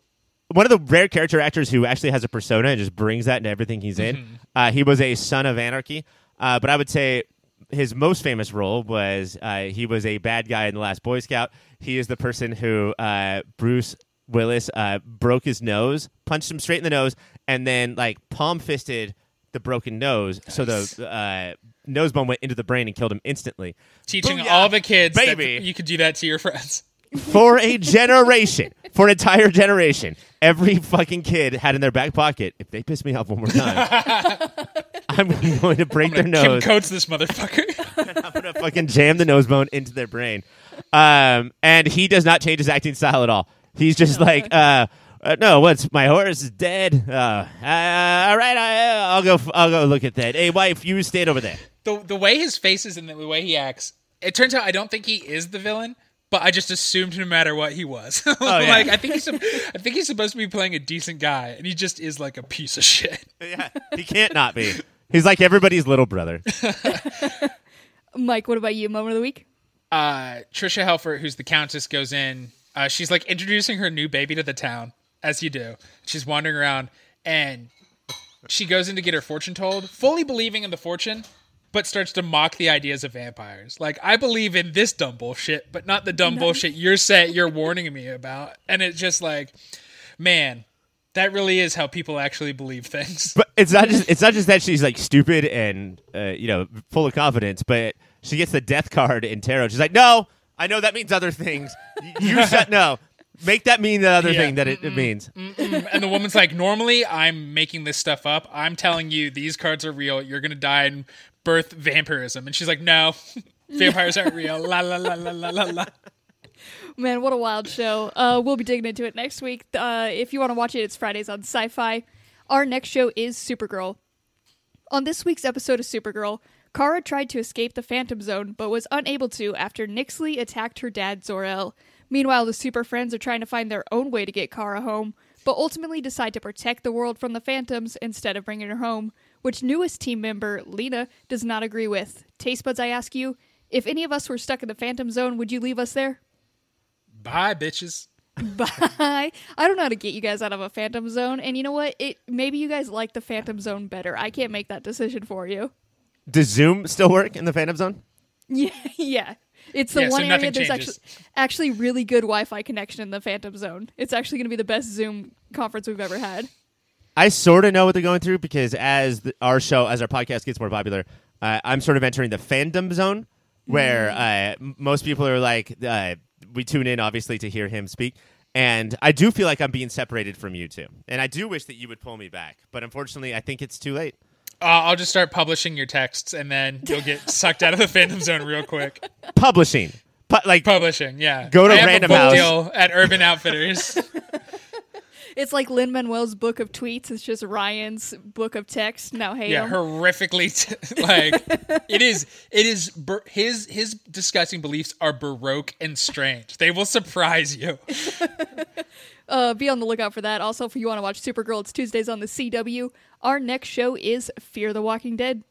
one of the rare character actors who actually has a persona and just brings that into everything he's in. Uh, he was a son of anarchy, uh, but I would say his most famous role was uh, he was a bad guy in The Last Boy Scout. He is the person who uh, Bruce Willis uh, broke his nose, punched him straight in the nose, and then like palm fisted the broken nose, so the uh, nose bone went into the brain and killed him instantly. Teaching Booyah, all the kids that baby. you could do that to your friends. for a generation, for an entire generation, every fucking kid had in their back pocket. If they piss me off one more time, I'm going to break their Kim nose. Coates this motherfucker. I'm gonna fucking jam the nose bone into their brain. Um, and he does not change his acting style at all. He's just like, uh, uh, no, what's my horse is dead. Uh, uh, all right, I, I'll go. I'll go look at that. Hey, wife, you stand over there. the the way his face is and the way he acts, it turns out I don't think he is the villain. But I just assumed no matter what he was. yeah. like I think he's I think he's supposed to be playing a decent guy, and he just is like a piece of shit. Yeah, he can't not be. He's like everybody's little brother. Mike, what about you? Moment of the week? uh, Tricia Helfer, who's the Countess, goes in. Uh, she's like introducing her new baby to the town, as you do. She's wandering around, and she goes in to get her fortune told, fully believing in the fortune, but starts to mock the ideas of vampires. Like, I believe in this dumb bullshit, but not the dumb bullshit you're saying you're warning me about. And it's just like, man, that really is how people actually believe things. But it's not just it's not just that she's like stupid and uh, you know full of confidence, but she gets the death card in tarot. She's like, no, I know that means other things. You said no. Make that mean the other Yeah. thing that it, it means. and the woman's like, normally I'm making this stuff up. I'm telling you these cards are real. You're gonna die and birth vampirism. And she's like, no, vampires aren't real. La la la la la la la. Man, what a wild show. Uh, we'll be digging into it next week. Uh, if you want to watch it, it's Fridays on Sci Fi. Our next show is Supergirl. On this week's episode of Supergirl, Kara tried to escape the Phantom Zone, but was unable to after Nyxly attacked her dad, Zor-El. Meanwhile, the Super Friends are trying to find their own way to get Kara home, but ultimately decide to protect the world from the Phantoms instead of bringing her home, which newest team member, Lena, does not agree with. Taste buds, I ask you, if any of us were stuck in the Phantom Zone, would you leave us there? Bye, bitches. Bye. I don't know how to get you guys out of a phantom zone, and you know what? It maybe you guys like the phantom zone better. I can't make that decision for you. Does Zoom still work in the Phantom Zone? Yeah, yeah. It's the Yeah, so one area nothing there's changes. actually actually really good Wi-Fi connection in the phantom zone. It's actually going to be the best Zoom conference we've ever had. I sort of know what they're going through because as the, our show, as our podcast gets more popular, uh, I'm sort of entering the fandom zone where uh, most people are like, uh, we tune in obviously to hear him speak. And I do feel like I'm being separated from you two. And I do wish that you would pull me back. But unfortunately, I think it's too late. Uh, I'll just start publishing your texts, and then you'll get sucked out of the Phantom Zone real quick. Publishing. Pu- like, Publishing, yeah. Go to I have Random a House. deal at Urban Outfitters. It's like Lin Manuel's book of tweets. It's just Ryan's book of text. Now, hey, yeah, horrifically t- like it is. It is bar- his his disgusting beliefs are baroque and strange. They will surprise you. uh, be on the lookout for that. Also, if you want to watch Supergirl, it's Tuesdays on the CW. Our next show is Fear the Walking Dead.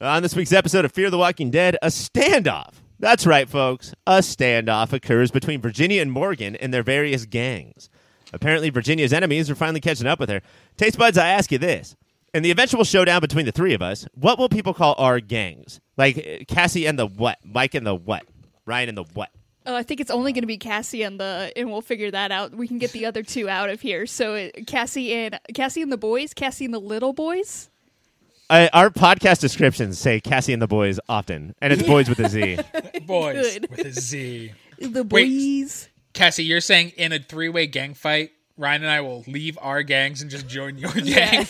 On this week's episode of Fear the Walking Dead, a standoff. That's right, folks. A standoff occurs between Virginia and Morgan and their various gangs. Apparently, Virginia's enemies are finally catching up with her. Taste buds, I ask you this. In the eventual showdown between the three of us, what will people call our gangs? Like uh, Cassie and the what? Mike and the what? Ryan and the what? Uh, I think it's only going to be Cassie and the, and we'll figure that out. We can get the other two out of here. So uh, Cassie and Cassie and the boys, Cassie and the little boys. Uh, our podcast descriptions say Cassie and the boys often, and it's boys with a Z. Boys Good. with a Z. The Wait. boys. Cassie, you're saying in a three way gang fight, Ryan and I will leave our gangs and just join your Yeah. gang.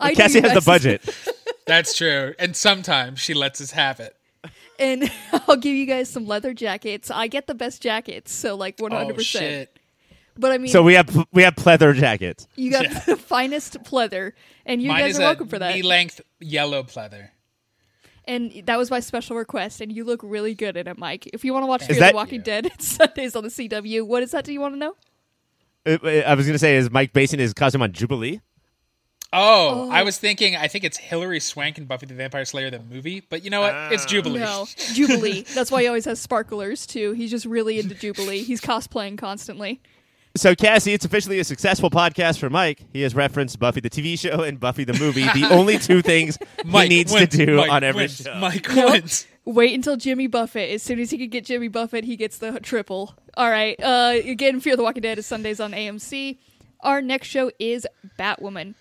I Cassie has the budget. That's true. And sometimes she lets us have it. And I'll give you guys some leather jackets. I get the best jackets, so like one Oh hundred percent. shit. But I mean, So we have we have pleather jackets. you got Yeah. the finest pleather, and you Mine guys is are a welcome for that. knee length yellow pleather. And that was my special request, and you look really good in it, Mike. If you want to watch Fear that- the Walking Dead, it's Sundays on the CW. What is that? Do you want to know? Uh, uh, I was going to say, is Mike basing his costume on Jubilee? Oh, Oh. I was thinking. I think it's Hilary Swank in Buffy the Vampire Slayer the movie, but you know what? It's Jubilee. No, Jubilee. That's why he always has sparklers too. He's just really into Jubilee. He's cosplaying constantly. So, Cassie, it's officially a successful podcast for Mike. He has referenced Buffy the TV show and Buffy the movie, the only two things Mike he needs wins. to do Mike on every wins. show. Mike Nope. wins. Wait until Jimmy Buffett. As soon as he can get Jimmy Buffett, he gets the triple. All right. Uh, again, Fear the Walking Dead is Sundays on AMC. Our next show is Batwoman.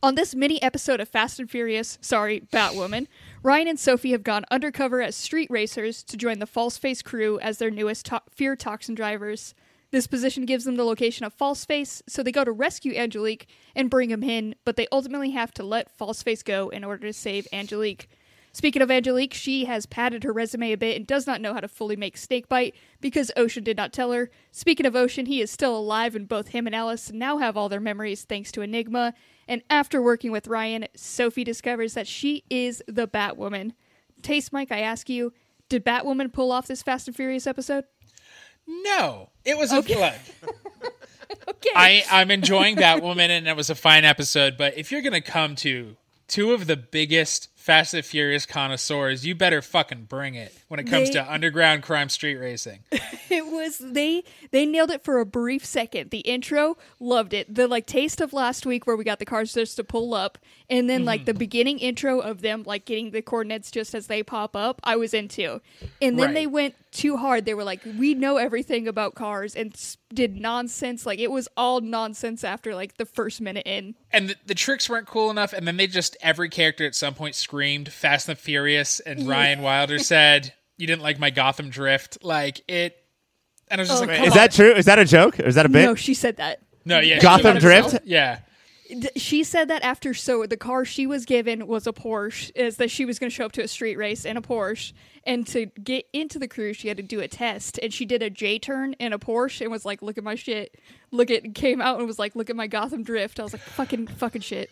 On this mini episode of Fast and Furious, sorry, Batwoman, Ryan and Sophie have gone undercover as street racers to join the False Face crew as their newest to- fear toxin drivers. This position gives them the location of False Face, so they go to rescue Angelique and bring him in, but they ultimately have to let False Face go in order to save Angelique. Speaking of Angelique, she has padded her resume a bit and does not know how to fully make snakebite because Ocean did not tell her. Speaking of Ocean, he is still alive, and both him and Alice now have all their memories thanks to Enigma. And after working with Ryan, Sophie discovers that she is the Batwoman. Taste Mike, I ask you, did Batwoman pull off this Fast and Furious episode? No, it was a Okay. flood. okay. I, I'm enjoying that woman, and it was a fine episode. But if you're gonna come to two of the biggest Fast and Furious connoisseurs, you better fucking bring it when it comes They- to underground crime street racing. it was they they nailed it for a brief second. The intro, loved it. The like taste of last week where we got the cars just to pull up, and then like the Mm-hmm. beginning intro of them like getting the coordinates just as they pop up. I was into, and then Right. they went too hard. They were like, we know everything about cars, and s- did nonsense. Like it was all nonsense after like the first minute in. and the, the tricks weren't cool enough and then they just every character at some point screamed fast and furious and ryan wilder said you didn't like my gotham drift like it and i was just Oh, like Is on. that true? Is that a joke? Or is that a bit? No, she said that. no yeah Gotham Drift? yeah she said that after so the car she was given was a Porsche is that she was going to show up to a street race in a Porsche and to get into the crew she had to do a test and she did a J turn in a Porsche and was like look at my shit. Look at came out and was like look at my Gotham drift. I was like fucking fucking shit.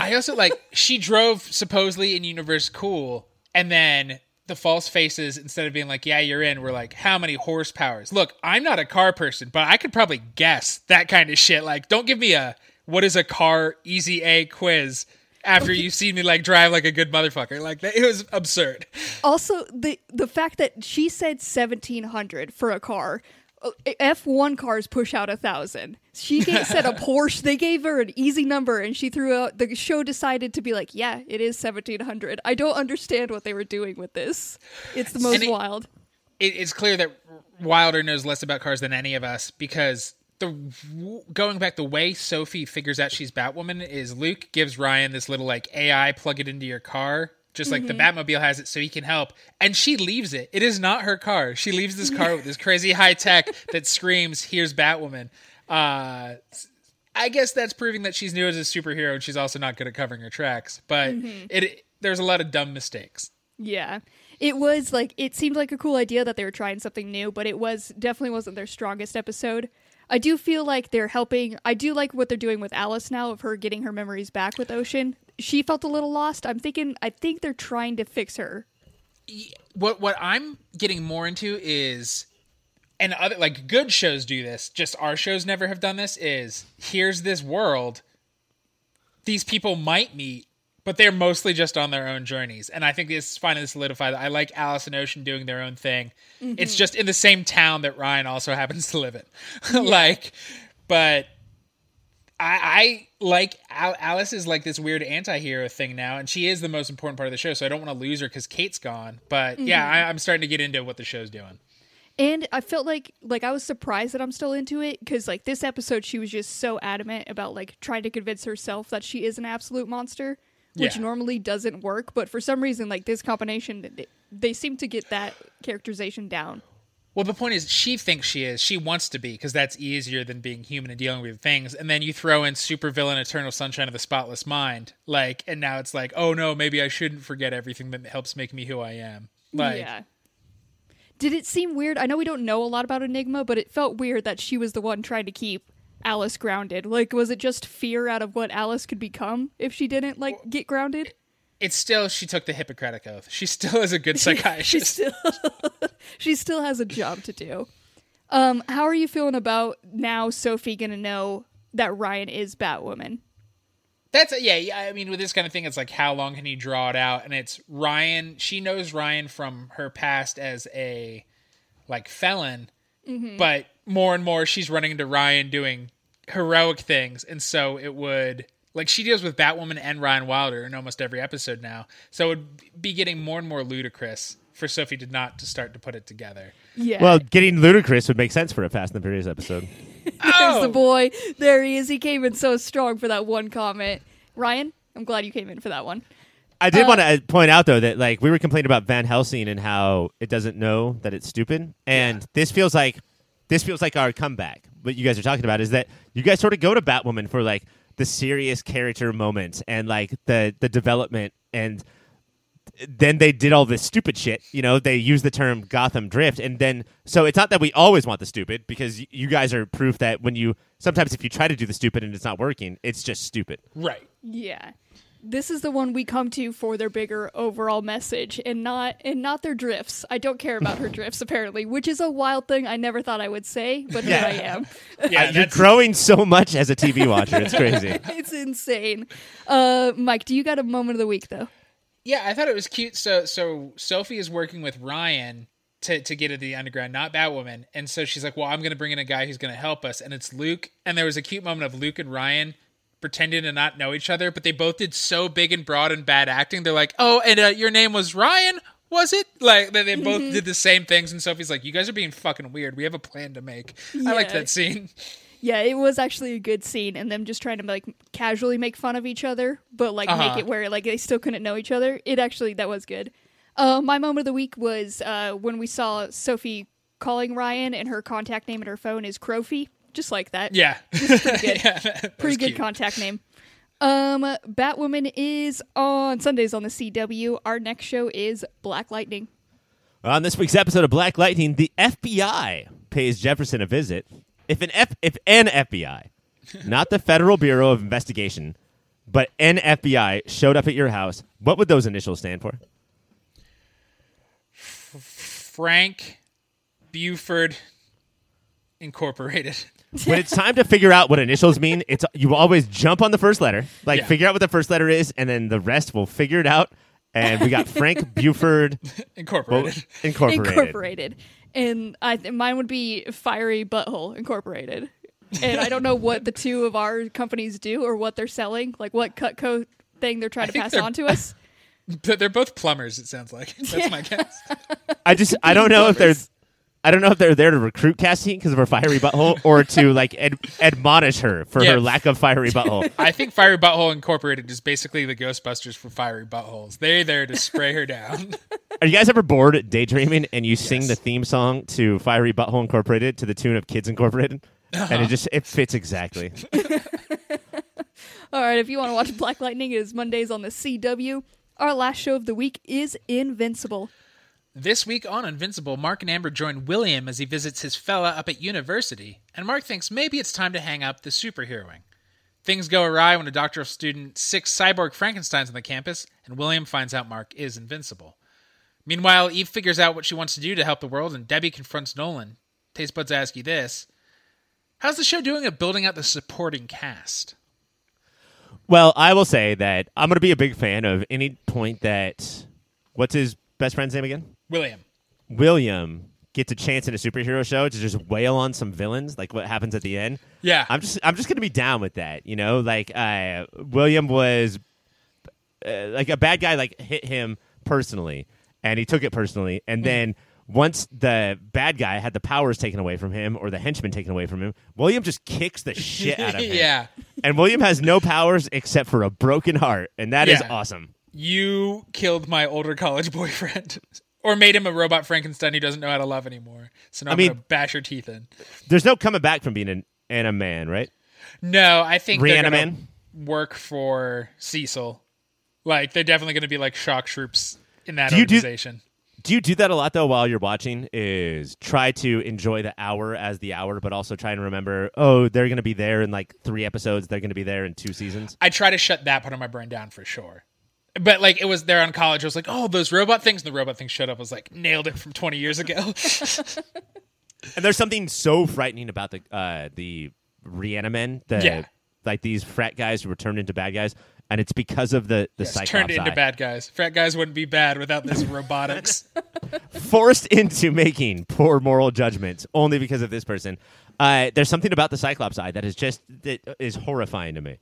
I also like she drove supposedly in universe cool and then the false faces instead of being like yeah you're in were like how many horsepowers? Look i'm not a car person but i could probably guess that kind of shit. Like don't give me a what is a car easy a quiz after you've seen me like drive like a good motherfucker like that it was absurd also the the fact that she said 1700 for a car uh, F1 cars push out a thousand. She gave, said a Porsche. They gave her an easy number, and she threw out. The show decided to be like, "Yeah, it is seventeen hundred. I don't understand what they were doing with this. It's the most it- wild. it, it's clear that Wilder knows less about cars than any of us because the going back the way Sophie figures out she's Batwoman is Luke gives Ryan this little like AI plug it into your car just like the Batmobile has it so he can help and she leaves it. It is not her car. She leaves this car with this crazy high tech that screams here's Batwoman. Uh I guess that's proving that she's new as a superhero and she's also not good at covering her tracks but it there's a lot of dumb mistakes. Yeah, it was like it seemed like a cool idea that they were trying something new, but it was definitely wasn't their strongest episode. I do feel like they're helping. I do like what they're doing with Alice now of her getting her memories back with Ocean. She felt a little lost. I'm thinking. I think they're trying to fix her. what what I'm getting more into is and other like good shows do this, just our shows never have done this is here's this world these people might meet but they're mostly just on their own journeys and i think this finally solidified that i like alice and ocean doing their own thing mm-hmm. it's just in the same town that ryan also happens to live in like but I, I like Al- Alice is like this weird anti-hero thing now, and she is the most important part of the show. So I don't want to lose her because Kate's gone. But yeah, mm-hmm. I, I'm starting to get into what the show's doing. And I felt like like I was surprised that I'm still into it because like this episode she was just so adamant about like trying to convince herself that she is an absolute monster, which Yeah. normally doesn't work. But for some reason, like this combination, they, they seem to get that characterization down. Well, the point is, she thinks she is. She wants to be because that's easier than being human and dealing with things. And then you throw in supervillain, Eternal Sunshine of the Spotless Mind, like, and now it's like, oh no, maybe I shouldn't forget everything that helps make me who I am. Like, yeah. Did it seem weird? I know we don't know a lot about Enigma, but it felt weird that she was the one trying to keep Alice grounded. Like, was it just fear out of what Alice could become if she didn't like get grounded? it's still she took the Hippocratic oath. She still is a good she psychiatrist. still she still has a job to do. Um, how are you feeling about now Sophie gonna know that Ryan is Batwoman? That's yeah, yeah. I mean, with this kind of thing, it's like how long can you draw it out? And it's Ryan. She knows Ryan from her past as a like felon, but more and more she's running into Ryan doing heroic things, and so it would like she deals with Batwoman and Ryan Wilder in almost every episode now. So it would be getting more and more ludicrous for Sophie to not to start to put it together. Yeah. Well, getting ludicrous would make sense for a Fast and the Furious episode. There's the oh! boy. There he is. He came in so strong for that one comment. Ryan, I'm glad you came in for that one. I did uh, want to uh, point out though that like we were complaining about Van Helsing and how it doesn't know that it's stupid, and this feels like this feels like our comeback. What you guys are talking about is that you guys sort of go to Batwoman for like the serious character moments and like the the development and then they did all this stupid shit. You know, they use the term Gotham Drift, and then so it's not that we always want the stupid because you guys are proof that when you sometimes if you try to do the stupid and it's not working, it's just stupid. Right. Yeah. This is the one we come to for their bigger overall message and not and not their drifts. I don't care about her drifts apparently, which is a wild thing I never thought I would say, but here I am. Yeah, Uh, you're growing so much as a TV watcher. It's crazy. it's insane. Uh Mike, do you got a moment of the week though? Yeah, I thought it was cute. So so Sophie is working with Ryan to to get to the underground, not Batwoman. And so she's like, "Well, I'm going to bring in a guy who's going to help us." And it's Luke. And there was a cute moment of Luke and Ryan pretending to not know each other, but they both did so big and broad and bad acting. They're like, "Oh, and uh, your name was Ryan." Was it like they, they both did the same things? And Sophie's like, "You guys are being fucking weird. We have a plan to make." I liked that scene. Yeah, it was actually a good scene, and them just trying to like casually make fun of each other, but like Uh-huh. make it where like they still couldn't know each other. It actually that was good. Uh, my moment of the week was uh, when we saw Sophie calling Ryan, and her contact name in her phone is Crophie, just like that. Yeah, pretty good. yeah, that pretty good cute. contact name. Um, Batwoman is on Sundays on the CW. Our next show is Black Lightning. On this week's episode of Black Lightning, the FBI pays Jefferson a visit. If an F, if an FBI, not the Federal Bureau of Investigation, but an FBI showed up at your house, what would those initials stand for? Frank Buford Incorporated. When it's time to figure out what initials mean, it's you always jump on the first letter, like Yeah. figure out what the first letter is, and then the rest will figure it out. And we got Frank Buford Incorporated. Incorporated. Incorporated. And I th- mine would be Fiery Butthole Incorporated. And I don't know what the two of our companies do or what they're selling, like what Cutco thing they're trying to pass on to us. But they're both plumbers. It sounds like that's my guess. I just I don't know if they're Plumbers. I don't know if they're there to recruit Cassie because of her fiery butthole or to like ad- admonish her for Yeah. her lack of fiery butthole. I think Fiery Butthole Incorporated is basically the Ghostbusters for fiery buttholes. They're there to spray her down. Are you guys ever bored daydreaming and you sing the theme song to Fiery Butthole Incorporated to the tune of Kids Incorporated? And it uh-huh. just it fits exactly. All right, if you want to watch Black Lightning, it is Mondays on the CW. Our last show of the week is Invincible. This week on Invincible, Mark and Amber join William as he visits his fella up at university, and Mark thinks maybe it's time to hang up the superheroing. Things go awry when a doctoral student six cyborg Frankensteins on the campus, and William finds out Mark is invincible. Meanwhile, Eve figures out what she wants to do to help the world, and Debbie confronts Nolan. Taste buds ask you this: How's the show doing at building out the supporting cast? Well, I will say that I'm going to be a big fan of any point that what's his best friend's name again? William. William gets a chance in a superhero show to just wail on some villains, like what happens at the end. Yeah. I'm just I'm just gonna be down with that. You know, like uh, William was uh, like a bad guy, like hit him personally, and he took it personally, and then. Once the bad guy had the powers taken away from him, or the henchman taken away from him, William just kicks the shit out of him. yeah. And William has no powers except for a broken heart, and that is Yeah. awesome. You killed my older college boyfriend. Or made him a robot Frankenstein he doesn't know how to love anymore. So now I I'm mean- gonna bash your teeth in. There's no coming back from being an, an a man, right? No, I think they're gonna Reaniman? work for Cecil. Like they're definitely gonna be like shock troops in that Do you do- organization. Do you do that a lot though while you're watching? Is try to enjoy the hour as the hour, but also try and remember, oh, they're going to be there in like three episodes. They're going to be there in two seasons. I try to shut that part of my brain down for sure. But like it was there on college, I was like, oh, those robot things, and the robot things showed up. I was like, nailed it from 20 years ago. And there's something so frightening about the uh, the Reanimen, the Yeah. like these frat guys who were turned into bad guys, and it's because of the the It's Cyclops turned into eye. bad guys. Frat guys wouldn't be bad without this robotics. forced into making poor moral judgments only because of this person. Uh, there's something about the Cyclops eye that is just that is horrifying to me.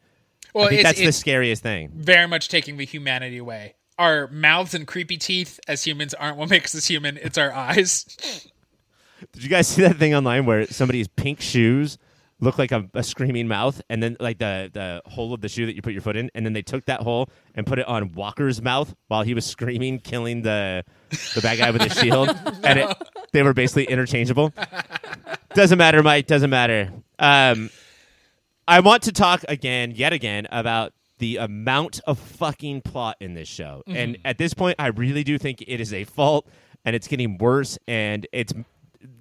Well, I think it's, that's the scariest thing. very much taking the humanity away. Our mouths and creepy teeth as humans aren't what makes us human. It's our eyes. Did you guys see that thing online where somebody's pink shoes look like a, a screaming mouth, and then like the the hole of the shoe that you put your foot in, and then they took that hole and put it on Walker's mouth while he was screaming, killing the the bad guy with his shield, and it, they were basically interchangeable. Doesn't matter, Mike. Doesn't matter. Um, I want to talk again, yet again, about the amount of fucking plot in this show. Mm-hmm. And at this point, I really do think it is a fault, and it's getting worse. And it's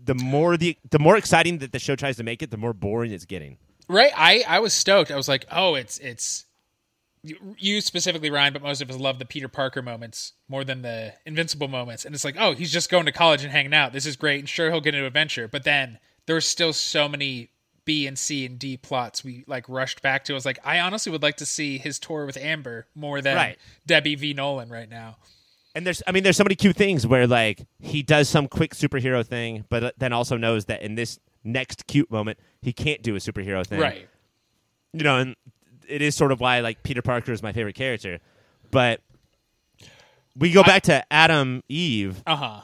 the more the the more exciting that the show tries to make it, the more boring it's getting. Right? I I was stoked. I was like, "Oh, it's it's you, you specifically Ryan, but most of us love the Peter Parker moments more than the Invincible moments. And it's like, oh, he's just going to college and hanging out. This is great, and sure he'll get an adventure. But then there's still so many B and C and D plots we like rushed back to. I was like, I honestly would like to see his tour with Amber more than Right. Debbie V Nolan right now. And there's, I mean, there's so many cute things where like he does some quick superhero thing, but then also knows that in this next cute moment he can't do a superhero thing, Right. You know, and it is sort of why like Peter Parker is my favorite character. But we go back to Atom Eve Uh huh.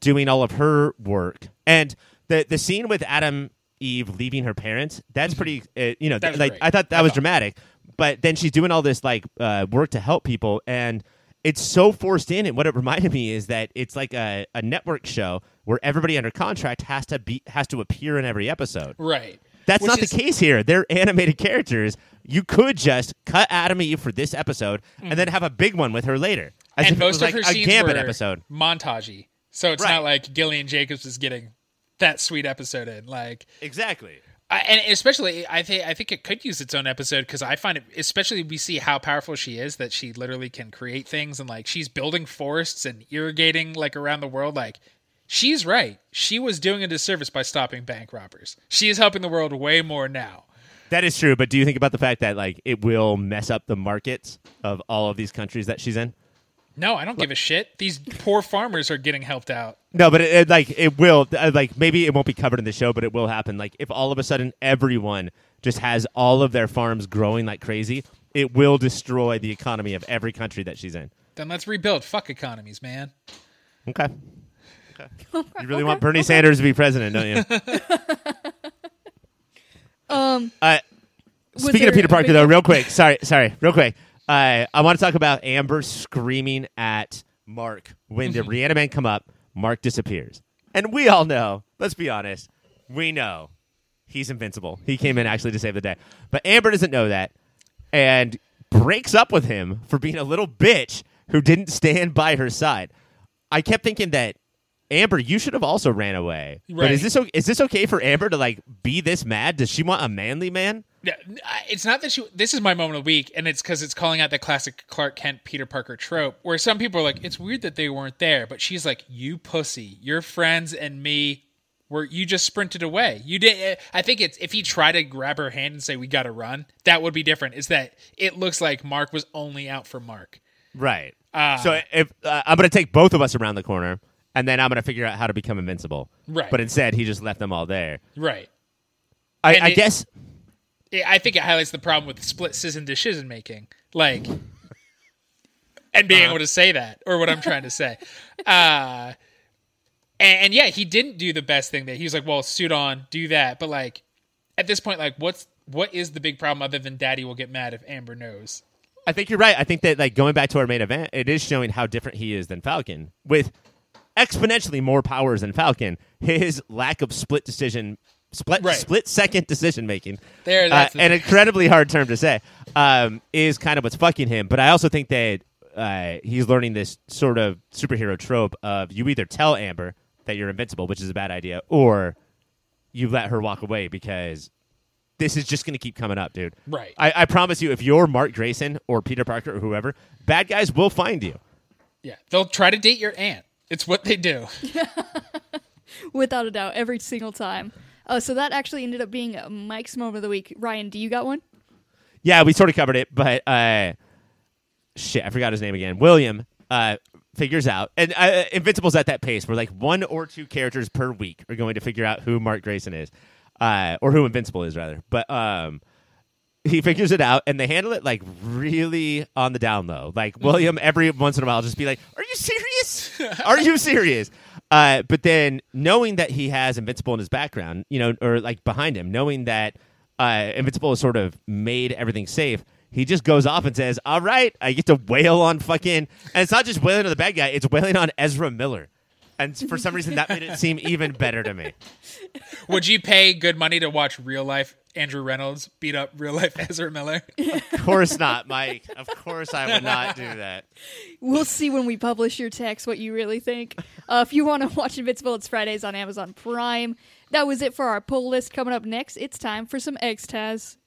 doing all of her work, and the the scene with Atom Eve leaving her parents. That's pretty, uh, you know, Mm-hmm. Like great. I thought that I was thought- dramatic. But then she's doing all this like uh, work to help people, and it's so forced in. And what it reminded me is that it's like a, a network show where everybody under contract has to be has to appear in every episode. Right. That's Which not is- the case here. They're animated characters. You could just cut Atom Eve for this episode and then have a big one with her later. As Mm. and most was like of her a scenes Gambit were episode. montagey. So it's Right. not like Gillian Jacobs is getting that sweet episode in. Like Exactly. I, and especially I think I think it could use its own episode because I find it especially we see how powerful she is that she literally can create things and like she's building forests and irrigating like around the world like she's right she was doing a disservice by stopping bank robbers she is helping the world way more now That is true, but do you think about the fact that like it will mess up the markets of all of these countries that she's in? No I don't give a shit these poor farmers are getting helped out No, but it, it, like it will uh, like maybe it won't be covered in the show, but it will happen. Like if all of a sudden everyone just has all of their farms growing like crazy, it will destroy the economy of every country that she's in. then let's rebuild fuck economies man Okay. Okay. You really want Bernie Sanders to be president, don't you? Um, Uh, Was speaking of Peter Parker, though, real quick. Sorry, sorry, real quick. Uh, I want to talk about Amber screaming at Mark when the Reanimen come up. Mark disappears, and we all know. Let's be honest. We know he's invincible. He came in actually to save the day, but Amber doesn't know that, and breaks up with him for being a little bitch who didn't stand by her side. I kept thinking that. Amber, you should have also ran away. But is this is this okay for Amber to like be this mad? Does she want a manly man? It's not that she. This is my moment of the week, and it's because it's calling out the classic Clark Kent Peter Parker trope, where some people are like, "It's weird that they weren't there," but she's like, "You pussy, your friends and me were you just sprinted away. You did. I think it's if he tried to grab her hand and say we got to run, that would be different. Is that it looks like Mark was only out for Mark. Right. Ah. so if uh, I'm going to take both of us around the corner, and then I'm going to figure out how to become invincible. Right. But instead, he just left them all there. Right. I, I it- guess. I think it highlights the problem with split decision decision making, like, and being able to say that, or what I'm trying to say. Uh, and, and yeah, he didn't do the best thing. That he was like, "Well, suit on, do that," but like, at this point, like, what's what is the big problem other than Daddy will get mad if Amber knows? I think you're right. I think that like going back to our main event, it is showing how different he is than Falcon with exponentially more powers than Falcon. His lack of split decision, split Right. split second decision making, There, uh, that's the an incredibly hard term to say, um, is kind of what's fucking him. But I also think that uh, he's learning this sort of superhero trope of you either tell Amber that you're invincible, which is a bad idea, or you let her walk away because this is just going to keep coming up, dude. Right. I, I promise you, if you're Mark Grayson or Peter Parker or whoever, bad guys will find you. Yeah, they'll try to date your aunt. It's what they do. without a doubt, every single time. Uh, so that actually ended up being uh, Mike's moment of the week. Ryan, do you got one? Yeah, we sort of covered it, but uh, shit, I forgot his name again. William uh, figures out, and uh, Invincible's at that pace where like one or two characters per week are going to figure out who Mark Grayson is, uh, or who Invincible is rather. But um, he figures it out, and they handle it like really on the down low. Like William, every once in a while, just be like, "Are you serious? Are you serious?" Uh, but then knowing that he has Invincible in his background, you know, or like behind him, knowing that uh, Invincible has sort of made everything safe. He just goes off and says, "All right, I get to wail on fucking," and it's not just wailing on the bad guy; it's wailing on Ezra Miller. And for some reason, that made it seem even better to me. Would you pay good money to watch real life Andrew Rannells beat up real life Ezra Miller? Of course not, Mike. Of course, I would not do that. We'll see when we publish your text what you really think. Uh, if you want to watch Invincible, it's Fridays on Amazon Prime. That was it for our pull list. Coming up next, it's time for some X-Tas.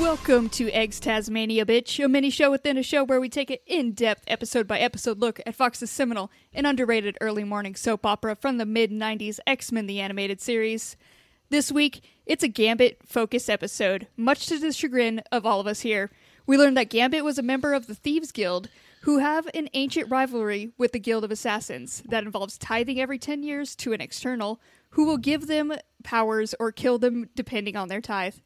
Welcome to X-Tasmania, bitch, a mini show within a show where we take an in depth, episode by episode look at Fox's seminal and underrated early morning soap opera from the mid 90s X Men the Animated Series. This week, it's a Gambit focused episode, much to the chagrin of all of us here. We learned that Gambit was a member of the Thieves Guild, who have an ancient rivalry with the Guild of Assassins that involves tithing every 10 years to an external who will give them powers or kill them depending on their tithe.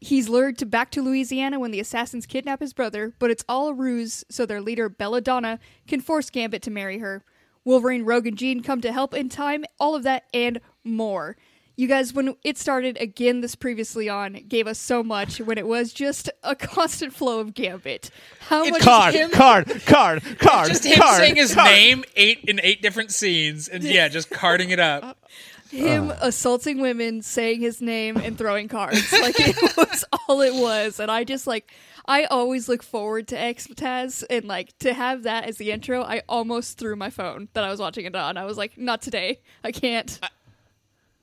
He's lured to back to Louisiana when the assassins kidnap his brother, but it's all a ruse so their leader Belladonna can force Gambit to marry her. Wolverine, Rogue, and Jean come to help in time, all of that and more. You guys, when it started again this previously on, gave us so much when it was just a constant flow of Gambit. How much Card, him card, card, card. Just him card, saying his card. name eight in eight different scenes, and yeah, just carding it up. him assaulting women, saying his name, and throwing cards. Like it was all it was. And I just like I always look forward to Xtaz and like to have that as the intro, I almost threw my phone that I was watching it on. I was like, not today. I can't.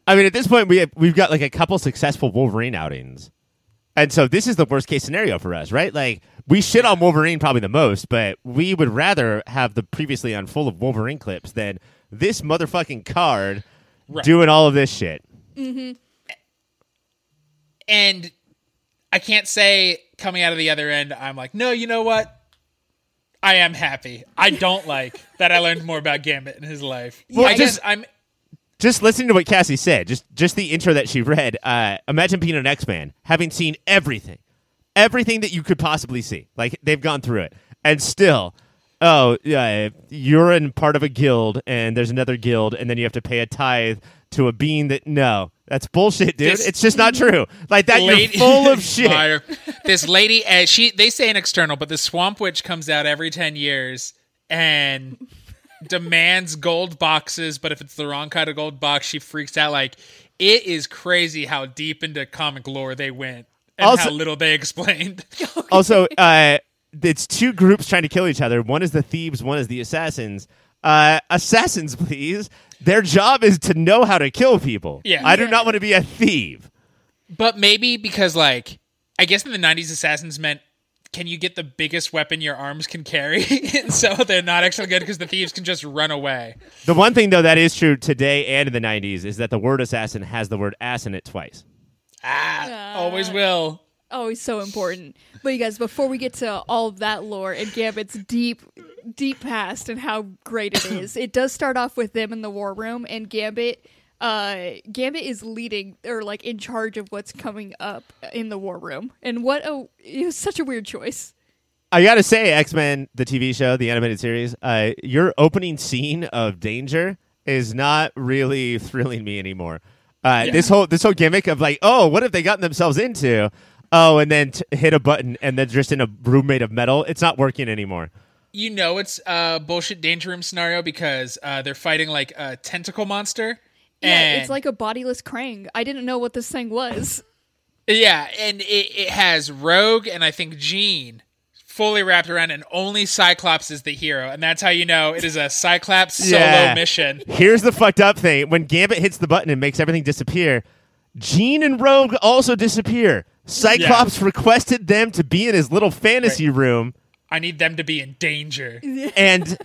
I mean, at this point, we have, we've got like a couple successful Wolverine outings, and so this is the worst case scenario for us, right? Like we shit on Wolverine probably the most, but we would rather have the previously on full of Wolverine clips than this motherfucking card Right. doing all of this shit. And I can't say coming out of the other end, I'm like, no, you know what? I am happy. I don't like that I learned more about Gambit in his life. Well, I just- I'm Just listening to what Cassie said, just just the intro that she read. Uh, imagine being an X Man, having seen everything, everything that you could possibly see. Like they've gone through it, and still, oh, yeah, you're in part of a guild, and there's another guild, and then you have to pay a tithe to a being that no, that's bullshit, dude. This- it's just not true. Like that, lady- you're full of shit. Liar. This lady, uh, she they say an external, but the Swamp Witch comes out every ten years and demands gold boxes. But if it's the wrong kind of gold box, she freaks out. Like it is crazy how deep into comic lore they went and Also- how little they explained. also, uh, it's two groups trying to kill each other. One is the thieves, one is the assassins. Uh, assassins, please. Their job is to know how to kill people. Yeah. I do Yeah. not want to be a thief. but maybe because like I guess in the '90s, assassins meant. Can you get the biggest weapon your arms can carry? and so they're not actually good because the thieves can just run away. The one thing, though, that is true today and in the 90s is that the word assassin has the word ass in it twice. Ah, always will. Always so important. But you guys, before we get to all of that lore and Gambit's deep, deep past and how great it is, it does start off with them in the war room, and Gambit, uh, Gambit is leading or like in charge of what's coming up in the war room. And what a it was such a weird choice. I gotta say, X Men, the TV show, the animated series, uh, your opening scene of danger is not really thrilling me anymore. Uh, This whole this whole gimmick of like, oh, what have they gotten themselves into? Oh, and then t- hit a button and then just in a room made of metal. It's not working anymore. you know it's a bullshit danger room scenario because uh, they're fighting like a tentacle monster. Yeah, it's like a bodiless Krang. I didn't know what this thing was. yeah, and it, it has Rogue and I think Jean fully wrapped around, and only Cyclops is the hero, and that's how you know it is a Cyclops solo Yeah. mission. Here's the fucked up thing: when Gambit hits the button and makes everything disappear, Jean and Rogue also disappear. Cyclops requested them to be in his little fantasy room, I need them to be in danger. and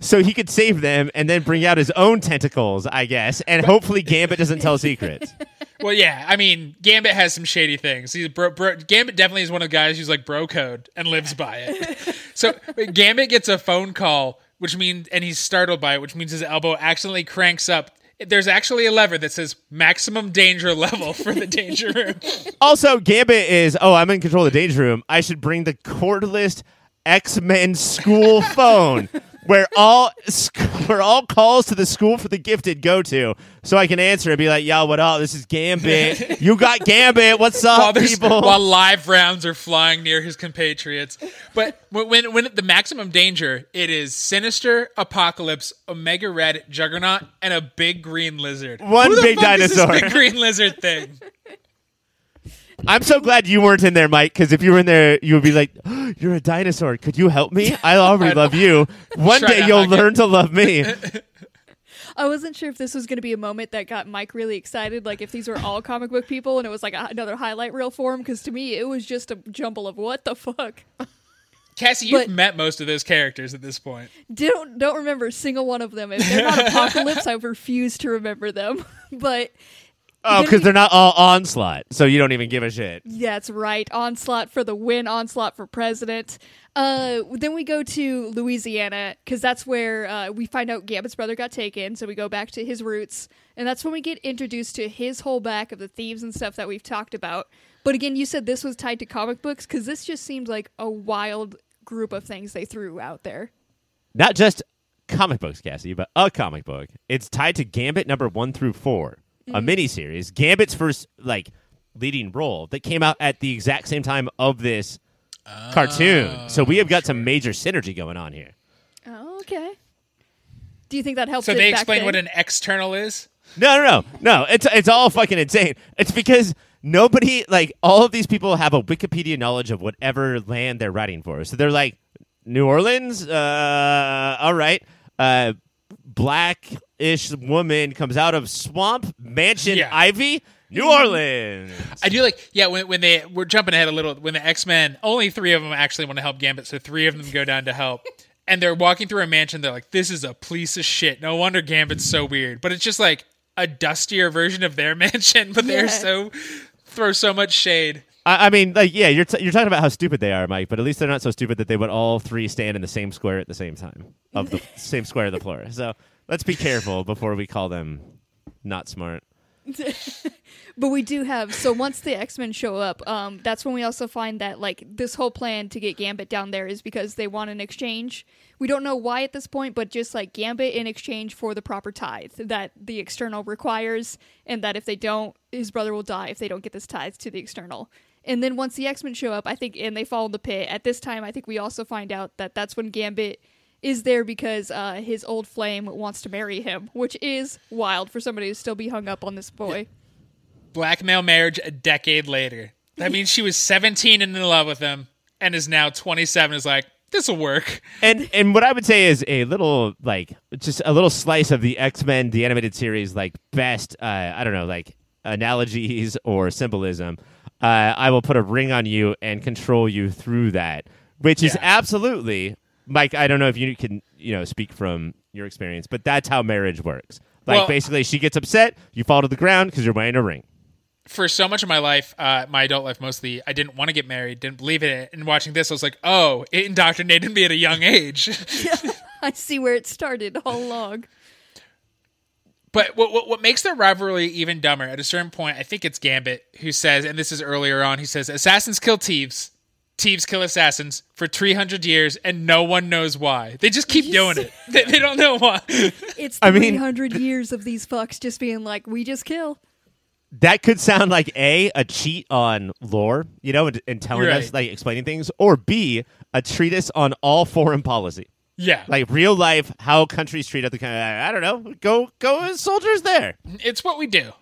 so he could save them and then bring out his own tentacles, I guess. And hopefully, Gambit doesn't tell secrets. Well, yeah, I mean, Gambit has some shady things. He's bro, bro, Gambit definitely is one of the guys who's like bro code and lives by it. so Gambit gets a phone call, which means, and he's startled by it, which means his elbow accidentally cranks up. There's actually a lever that says maximum danger level for the danger room. Also, Gambit is, oh, I'm in control of the danger room. I should bring the cordless X Men school phone. Where all where all calls to the school for the gifted go to, so I can answer and be like, "Yo, what up? This is Gambit. you got Gambit. What's up, while, people?" while live rounds are flying near his compatriots. But when, when when the maximum danger, it is Sinister, Apocalypse, Omega Red, Juggernaut, and a big green lizard. One Who the big fuck is this dinosaur. big green lizard thing. I'm so glad you weren't in there, Mike, because if you were in there, you would be like, "You're a dinosaur. Could you help me? I already love you. One Try day you'll hug it. learn to love me." I wasn't sure if this was going to be a moment that got Mike really excited, like if these were all comic book people and it was like a, another highlight reel for him. Because to me, it was just a jumble of what the fuck. Cassie, you've But- met most of those characters at this point. don't don't remember a single one of them. If they're not Apocalypse, I refuse to remember them. but Oh, because they're not all onslaught, so you don't even give a shit. Yeah, that's right. Onslaught for the win. Onslaught for president. Uh, then we go to Louisiana because that's where uh, we find out Gambit's brother got taken. So we go back to his roots, and that's when we get introduced to his whole back of the thieves and stuff that we've talked about. But again, you said this was tied to comic books because this just seemed like a wild group of things they threw out there. Not just comic books, Cassie, but a comic book. It's tied to Gambit number one through four, a miniseries. Gambit's first like leading role that came out at the exact same time of this cartoon. So we have got some major synergy going on here. Oh, okay. Do you think that helps? So they back explain then? what an external is. No, no, no, no. It's it's all fucking insane. It's because nobody like all of these people have a Wikipedia knowledge of whatever land they're writing for. So they're like New Orleans. Uh, all right. Uh, black-ish woman comes out of swamp mansion Yeah. ivy. New mm-hmm. Orleans. I do like, yeah, when, when they we're jumping ahead a little. When the X Men, only three of them actually want to help Gambit, so three of them go down to help. And they're walking through a mansion. They're like, "This is a piece of shit." No wonder Gambit's so weird. But it's just like a dustier version of their mansion. But they're Yeah. so throw so much shade. I, I mean, like, yeah, you're t- you're talking about how stupid they are, Mike. But at least they're not so stupid that they would all three stand in the same square at the same time of the same square of the floor. So let's be careful before we call them not smart. But we do have so once the X Men show up, um, that's when we also find that like this whole plan to get Gambit down there is because they want an exchange. We don't know why at this point, but just like Gambit in exchange for the proper tithe that the external requires, and that if they don't, his brother will die if they don't get this tithe to the external. And then once the X Men show up, I think, and they fall in the pit. At this time, I think we also find out that that's when Gambit is there because uh, his old flame wants to marry him, which is wild for somebody to still be hung up on this boy. Blackmail marriage a decade later. That means she was 17 and in love with him, and is now 27. Is like, this will work. And and what I would say is a little like just a little slice of the X Men the animated series like best uh, I don't know like analogies or symbolism. Uh, I will put a ring on you and control you through that, which is absolutely Mike. I don't know if you can you know speak from your experience, but that's how marriage works. Like Well- basically, she gets upset, you fall to the ground because you're wearing a ring. for so much of my life, uh, my adult life mostly, I didn't want to get married, didn't believe in it. And watching this, I was like, oh, it indoctrinated me at a young age. I see where it started all along. but what, what, what makes their rivalry even dumber, at a certain point, I think it's Gambit who says, and this is earlier on, he says, Assassins kill thieves, thieves kill assassins for 300 years, and no one knows why. They just keep doing it. They, they don't know why. It's I mean- 300 years of these fucks just being like, we just kill. that could sound like a a cheat on lore, you know, and, and telling us like explaining things, or b a treatise on all foreign policy, yeah. like real life how countries treat other kind. I don't know. Go go as soldiers there. it's what we do.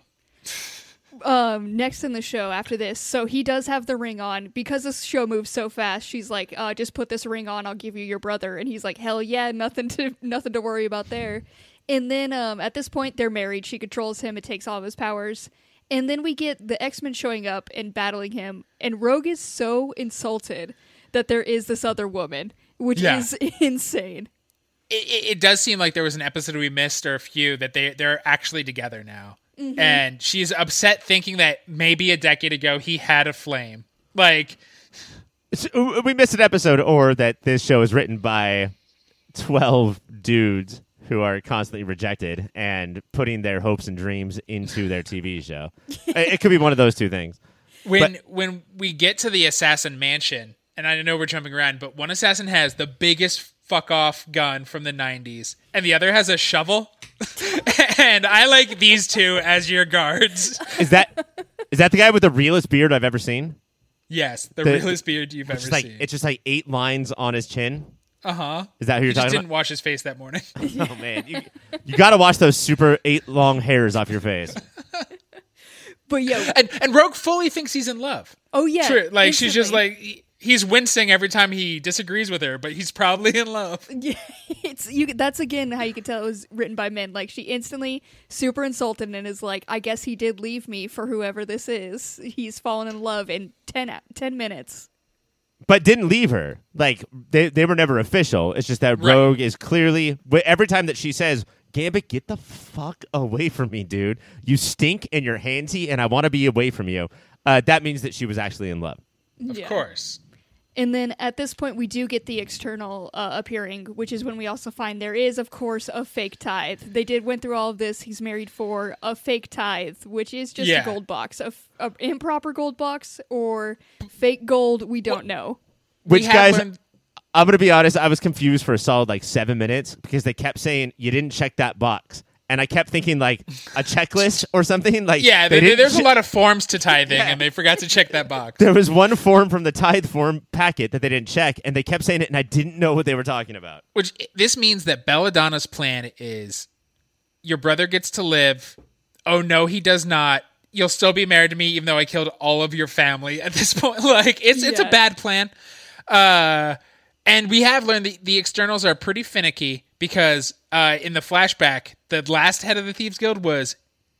Um, next in the show after this, so he does have the ring on because this show moves so fast. She's like, uh, "Just put this ring on. I'll give you your brother." And he's like, "Hell yeah, nothing to nothing to worry about there." And then um, at this point, they're married. She controls him. It takes all of his powers. And then we get the X Men showing up and battling him. And Rogue is so insulted that there is this other woman, which Yeah. is insane. it, it, it does seem like there was an episode we missed or a few that they they're actually together now, Mm-hmm. and she's upset thinking that maybe a decade ago he had a flame. Like, So, uh, we missed an episode, or that this show is written by twelve dudes who are constantly rejected and putting their hopes and dreams into their TV show. it, it could be one of those two things. when when we get to the assassin mansion, and I know we're jumping around, but one assassin has the biggest fuck off gun from the '90s, and the other has a shovel. and I like these two as your guards. Is that is that the guy with the realest beard I've ever seen? Yes, the, The- realest beard you've ever like seen. it's just like eight lines on his chin. Uh huh. Is that who you're just talking didn't wash his face that morning. Oh man, you, you got to wash those super eight long hairs off your face. But yeah, and and Rogue fully thinks he's in love. oh yeah, True. Like she's just like he- he's wincing every time he disagrees with her, but he's probably in love. Yeah, it's you. That's again how you can tell it was written by men. Like she instantly super insulted and is like, "I guess he did leave me for whoever this is. He's fallen in love in 10, 10 minutes." but didn't leave her. Like they they were never official. It's just that Right. Rogue is clearly every time that she says, "Gambit, get the fuck away from me, dude. You stink and you're handsy, and I want to be away from you." Uh, that means that she was actually in love. Of Yeah. course. And then at this point, we do get the external uh, appearing, which is when we also find there is, of course, a fake tithe. They did went through all of this. He's married for a fake tithe, which is just Yeah. a gold box, a, f- a improper gold box or fake gold. We don't know. Which We guys? learned- I'm gonna be honest. I was confused for a solid like seven minutes because they kept saying you didn't check that box, and I kept thinking like a checklist or something. Like Yeah, they there, didn't there's a lot of forms to tithing, Yeah. and they forgot to check that box. There was one form from the tithe form packet that they didn't check, and they kept saying it, and I didn't know what they were talking about. Which this means that Belladonna's plan is your brother gets to live. Oh no, he does not. You'll still be married to me, even though I killed all of your family at this point. Like it's it's a bad plan. Uh, and we have learned the, the externals are pretty finicky because uh, in the flashback, the last head of the Thieves Guild was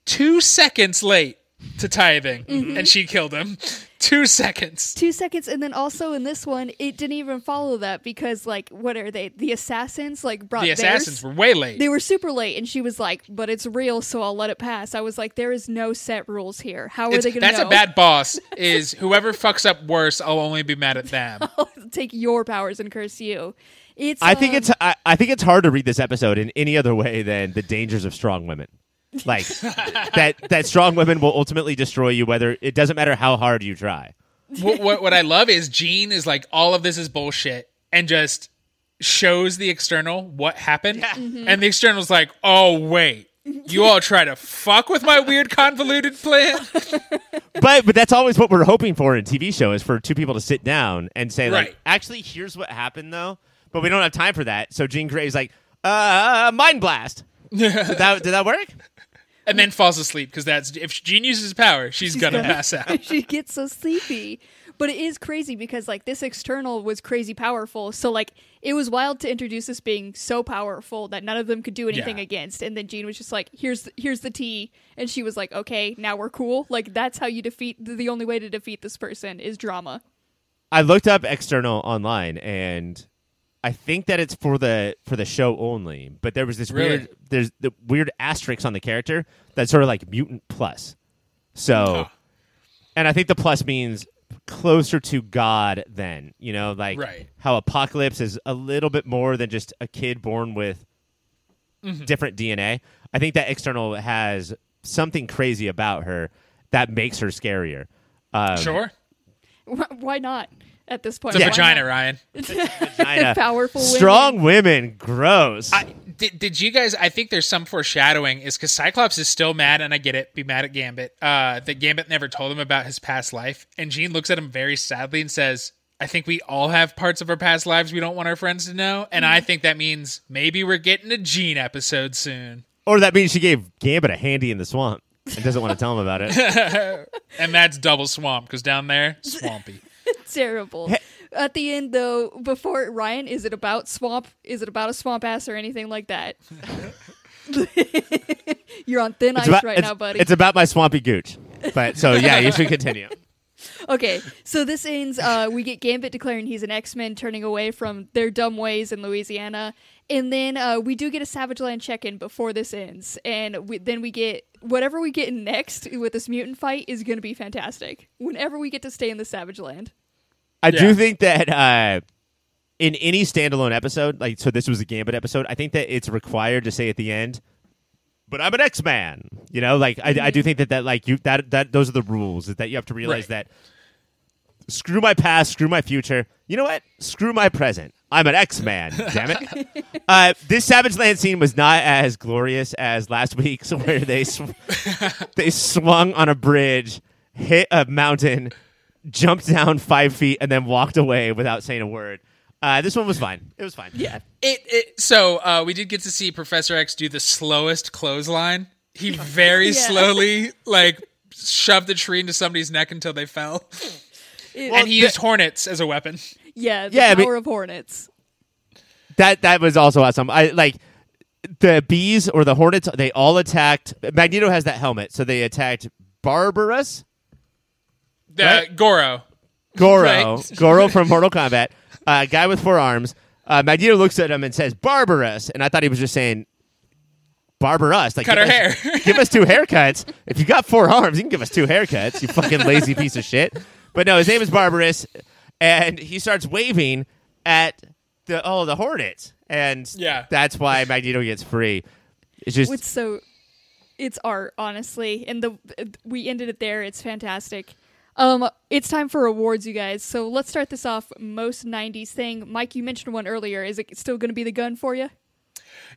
two seconds late to tithing, mm-hmm. and she killed him. Two seconds. Two seconds, and then also in this one, it didn't even follow that because, like, what are they? The assassins like brought The theirs. assassins were way late. They were super late, and she was like, "But it's real, so I'll let it pass." I was like, "There is no set rules here. How are It's- they going to that's know?" a bad boss. Is whoever fucks up worse, I'll only be mad at them. Take your powers and curse you. It's. I think um, it's I, I think it's hard to read this episode in any other way than the dangers of strong women. Like that that strong women will ultimately destroy you whether it doesn't matter how hard you try. what, what what I love is Jean is like all of this is bullshit and just shows the external what happened, and the external's like, oh wait. You all try to fuck with my weird convoluted plan? But but that's always what we're hoping for in TV show is for two people to sit down and say like actually here's what happened though. But we don't have time for that. So Jean Grey's like uh mind blast. did that did that work? And then falls asleep because that's if Jean uses his power, she's, gonna, gonna- pass out. she gets so sleepy. But it is crazy because like this external was crazy powerful. So like it was wild to introduce this being so powerful that none of them could do anything Yeah. against. And then Jean was just like, "Here's here's the tea," and she was like, "Okay, now we're cool." Like that's how you defeat. The only way to defeat this person is drama. I looked up external online and I think that it's for the for the show only. But there was this Really? weird there's the weird asterisk on the character that's sort of like mutant plus. So Oh. and I think the plus means closer to God than, you know, like Right. how Apocalypse is a little bit more than just a kid born with Mm-hmm. different DNA. I think that external has something crazy about her that makes her scarier. Um, Sure. Why not? At this point, It's a Why vagina. Ryan. vagina. Powerful women. Strong women, gross. I, did, did you guys? I think there's some foreshadowing. Is because Cyclops is still mad, and I get it. Be mad at Gambit. Uh, that Gambit never told him about his past life, and Jean looks at him very sadly and says, "I think we all have parts of our past lives we don't want our friends to know." And I think that means maybe we're getting a Jean episode soon, or that means she gave Gambit a handy in the swamp and doesn't want to tell him about it. and that's double swamp because down there swampy. Terrible. At the end, though, before Ryan, is it about swamp? Is it about a swamp ass or anything like that? You're on thin ice about, right now, buddy. it's about my swampy gooch. But so yeah, you should continue. okay, so this ends. Uh, we get Gambit declaring he's an X Men, turning away from their dumb ways in Louisiana, and then uh, we do get a Savage Land check in before this ends, and we, then we get whatever we get next with this mutant fight is going to be fantastic. Whenever we get to stay in the Savage Land. I Yeah. do think that uh, in any standalone episode, like so, this was a Gambit episode. I think that it's required to say at the end, "But I'm an X Man." You know, like I, I do think that that like you that that those are the rules. Is that you have to realize Right. that screw my past, screw my future. You know what? Screw my present. I'm an X Man. damn it. Uh, this Savage Land scene was not as glorious as last week's, where they sw- they swung on a bridge, hit a mountain, jumped down five feet, and then walked away without saying a word. Uh, this one was fine. It was fine. Yeah. It, it so uh, we did get to see Professor X do the slowest clothesline. He very Yeah. slowly like shoved the tree into somebody's neck until they fell, It- and he used hornets as a weapon. yeah, the Yeah, I power mean- of hornets. that that was also awesome. I like the bees or the hornets. They all attacked. Magneto has that helmet, so they attacked Barbarus, The Right. Goro. Goro, Right. Goro from Mortal Kombat, uh, guy with four arms. Uh, Magneto looks at him and says Barbarus, and I thought he was just saying barber us. Like Cut give her us- hair. give us two haircuts. If you got four arms, you can give us two haircuts. You fucking lazy piece of shit. But no, his name is Barbarus, and he starts waving at the oh the Hornets, and Yeah. that's why Magneto gets free. It's just It's so it's art, honestly, and the we ended it there. It's fantastic. Um, it's time for awards, you guys. So let's start this off. Most '90s thing. Mike, you mentioned one earlier. Is it still going to be the gun for you?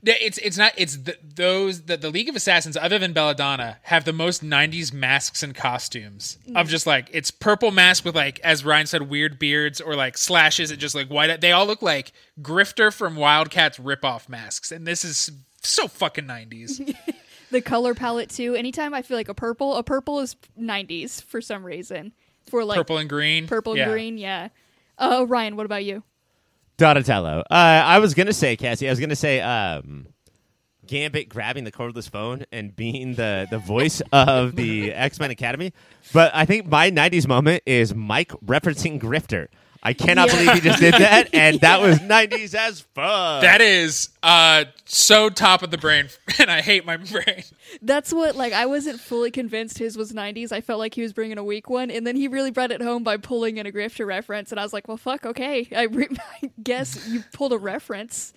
Yeah, It's it's not it's th those that the League of Assassins other than Belladonna have the most 90s masks and costumes of just like it's purple mask with like as Ryan said weird beards or like slashes and just like white they all look like Grifter from Wildcats ripoff masks and this is so fucking 90s. The color palette too. Anytime I feel like a purple, a purple is '90s for some reason. For like purple and green. purple and Yeah. green, yeah. Uh, Ryan, what about you? Donatello. Uh, I was gonna say Cassie. I was gonna say um, Gambit grabbing the cordless phone and being the the voice of the X Men Academy. But I think my '90s moment is Mike referencing Grifter. I cannot Yeah. believe he just did that, and that was '90s as fuck. That is uh so top of the brain and I hate my brain. That's what like I wasn't fully convinced his was 90s. I felt like he was bringing a weak one, and then he really brought it home by pulling in a grifter reference, and I was like, well, fuck, okay, I, re- I guess you pulled a reference.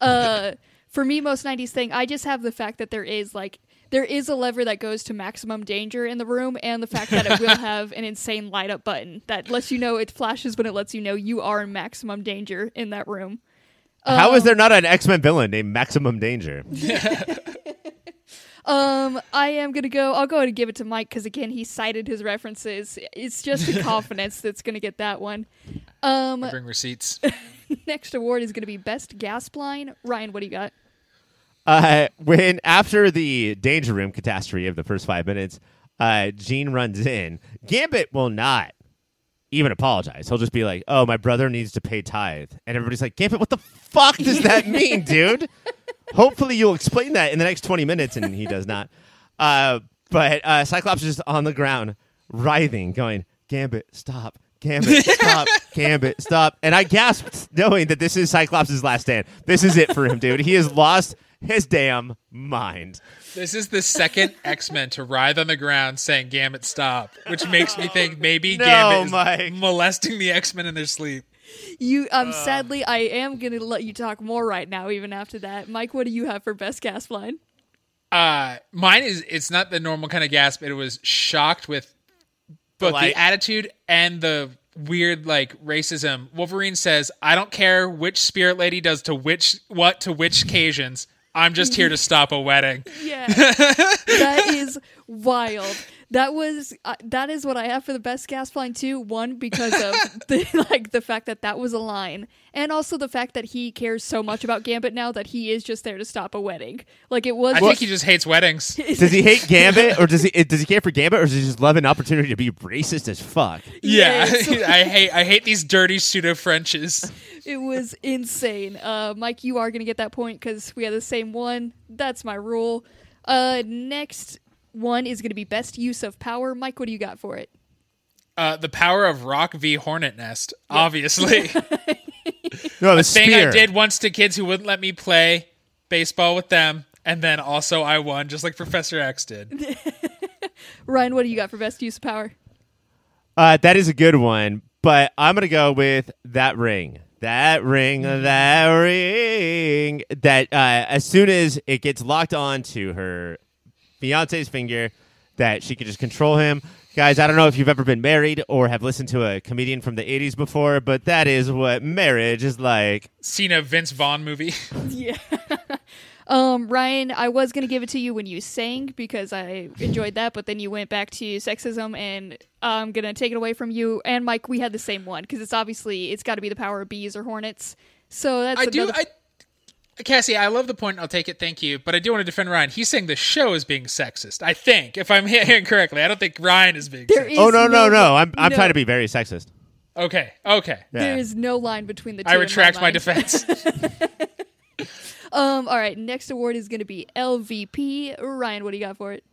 Uh, for me, most 90s thing, I just have the fact that there is like there is a lever that goes to maximum danger in the room, and the fact that it will have an insane light up button that lets you know it flashes when it lets you know you are in maximum danger in that room. How is there not an X Men villain named Maximum Danger? Um, I am gonna go. I'll go ahead and give it to Mike because again, he cited his references. It's just the confidence that's gonna get that one. Um, Bring receipts. next award is gonna be best Gas line. Ryan, what do you got? Uh, when after the danger room catastrophe of the first five minutes, uh, Jean runs in. Gambit will not even apologize. He'll just be like, "Oh, my brother needs to pay tithe," and everybody's like, "Gambit, what the fuck does that mean, dude?" Hopefully, you'll explain that in the next twenty minutes, and he does not. Uh, but uh, Cyclops is just on the ground, writhing, going, "Gambit, stop." Gambit, stop. Gambit, stop. And I gasped knowing that this is Cyclops' last stand. This is it for him, dude. He has lost his damn mind. This is the second X Men to writhe on the ground saying "Gambit, stop," which makes me think maybe No, Gambit is Mike. molesting the X Men in their sleep. You, um, sadly, I am gonna let you talk more right now. Even after that, Mike, what do you have for best gasp line? Uh, mine is it's not the normal kind of gasp. It was shocked with both Like- the attitude and the weird like racism. Wolverine says, "I don't care which spirit lady does to which what to which occasions. I'm just here to stop a wedding." Yeah, that is wild. That was uh, that is what I have for the best gasp line too. One because of the like the fact that that was a line, and also the fact that he cares so much about Gambit now that he is just there to stop a wedding. Like it was. I think he just hates weddings. Does he hate Gambit, or does he does he care for Gambit, or does he just love an opportunity to be racist as fuck? Yeah, Yes. I hate I hate these dirty pseudo Frenches. it was insane. Uh, Mike, you are gonna get that point because we had the same one. That's my rule. Uh, next one is gonna be best use of power. Mike, what do you got for it? Uh, the power of Rock v Hornet Nest, obviously. No, the thing spear. I did once to kids who wouldn't let me play baseball with them, and then also I won, just like Professor X did. Ryan, what do you got for best use of power? Uh, that is a good one, but I'm gonna go with that ring. That ring, that ring. That uh, as soon as it gets locked on to her fiance's finger, that she could just control him. Guys, I don't know if you've ever been married or have listened to a comedian from the 80s before, but that is what marriage is like. Seen a Vince Vaughn movie. Yeah. um, Ryan, I was gonna give it to you when you sang because I enjoyed that, but then you went back to sexism, and I'm gonna take it away from you. And Mike, we had the same one because it's obviously it's got to be the power of bees or hornets. So that's I do. I, Cassie, I love the point. I'll take it. Thank you. But I do want to defend Ryan. He's saying the show is being sexist. I think, if I'm hearing correctly, I don't think Ryan is being There sexist. is Oh no, no, no- no! I'm I'm no. trying to be very sexist. Okay, okay. Yeah. There is no line between the two. I retract my mind. defense. Um. All right. Next award is going to be LVP. Ryan, what do you got for it?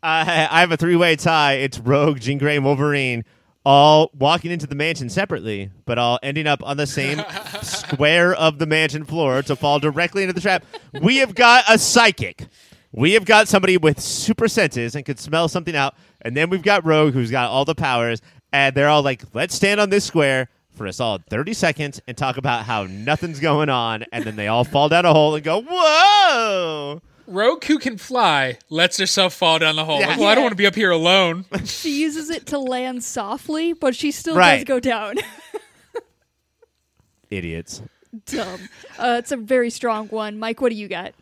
I, I have a three way tie. It's Rogue, Jean Grey, Wolverine all walking into the mansion separately, but all ending up on the same square of the mansion floor to fall directly into the trap. We have got a psychic. We have got somebody with super senses and could smell something out. And then we've got Rogue, who's got all the powers. And they're all like, let's stand on this square for a solid 30 seconds and talk about how nothing's going on. And then they all fall down a hole and go, whoa. Rogue, who can fly, lets herself fall down the hole. Yeah. Like, well, I don't want to be up here alone. She uses it to land softly, but she still does go down. Idiots. Dumb. Uh, it's a very strong one. Mike, what do you got?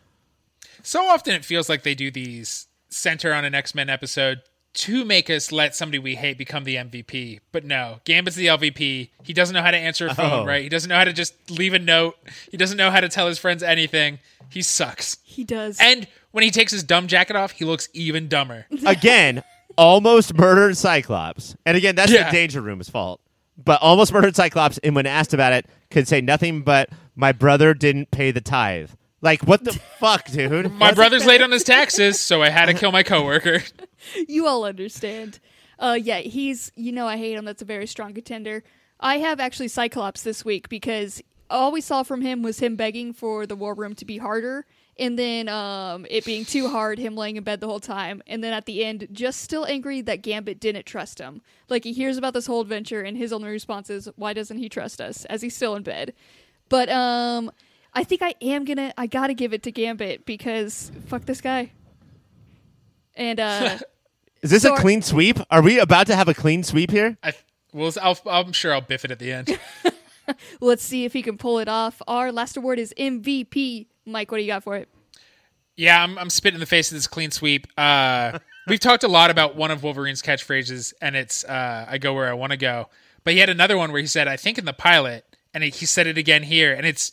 so often it feels like they do these center on an X Men episode to make us let somebody we hate become the MVP. But no, Gambit's the LVP. He doesn't know how to answer a phone, Oh. right? He doesn't know how to just leave a note. He doesn't know how to tell his friends anything. He sucks. He does. And when he takes his dumb jacket off, he looks even dumber. again, almost murdered Cyclops. And again, that's Yeah. the Danger Room's fault. But almost murdered Cyclops, and when asked about it, could say nothing but, my brother didn't pay the tithe. Like, what the fuck, dude? My brother's late on his taxes, so I had to kill my coworker. you all understand. Uh, yeah, he's. You know, I hate him. That's a very strong contender. I have actually Cyclops this week because all we saw from him was him begging for the war room to be harder, and then um, it being too hard, him laying in bed the whole time, and then at the end, just still angry that Gambit didn't trust him. Like he hears about this whole adventure, and his only response is, "Why doesn't he trust us?" As he's still in bed. But um, I think I am gonna. I gotta give it to Gambit because fuck this guy. And uh. Is this So a are- clean sweep? Are we about to have a clean sweep here? I, well, I'll, I'm sure I'll biff it at the end. Let's see if he can pull it off. Our last award is MVP. Mike, what do you got for it? Yeah, I'm, I'm spitting in the face of this clean sweep. Uh, we've talked a lot about one of Wolverine's catchphrases, and it's uh, "I go where I want to go." But he had another one where he said, "I think in the pilot," and he said it again here, and it's.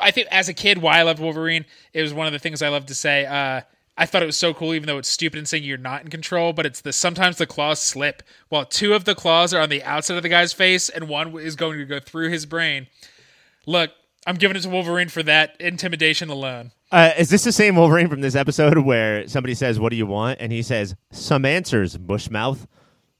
I think as a kid, why I loved Wolverine, it was one of the things I loved to say. Uh, I thought it was so cool, even though it's stupid and saying you're not in control. But it's the sometimes the claws slip. While two of the claws are on the outside of the guy's face, and one is going to go through his brain. Look, I'm giving it to Wolverine for that intimidation alone. Uh, is this the same Wolverine from this episode where somebody says, What do you want? And he says, Some answers, bushmouth.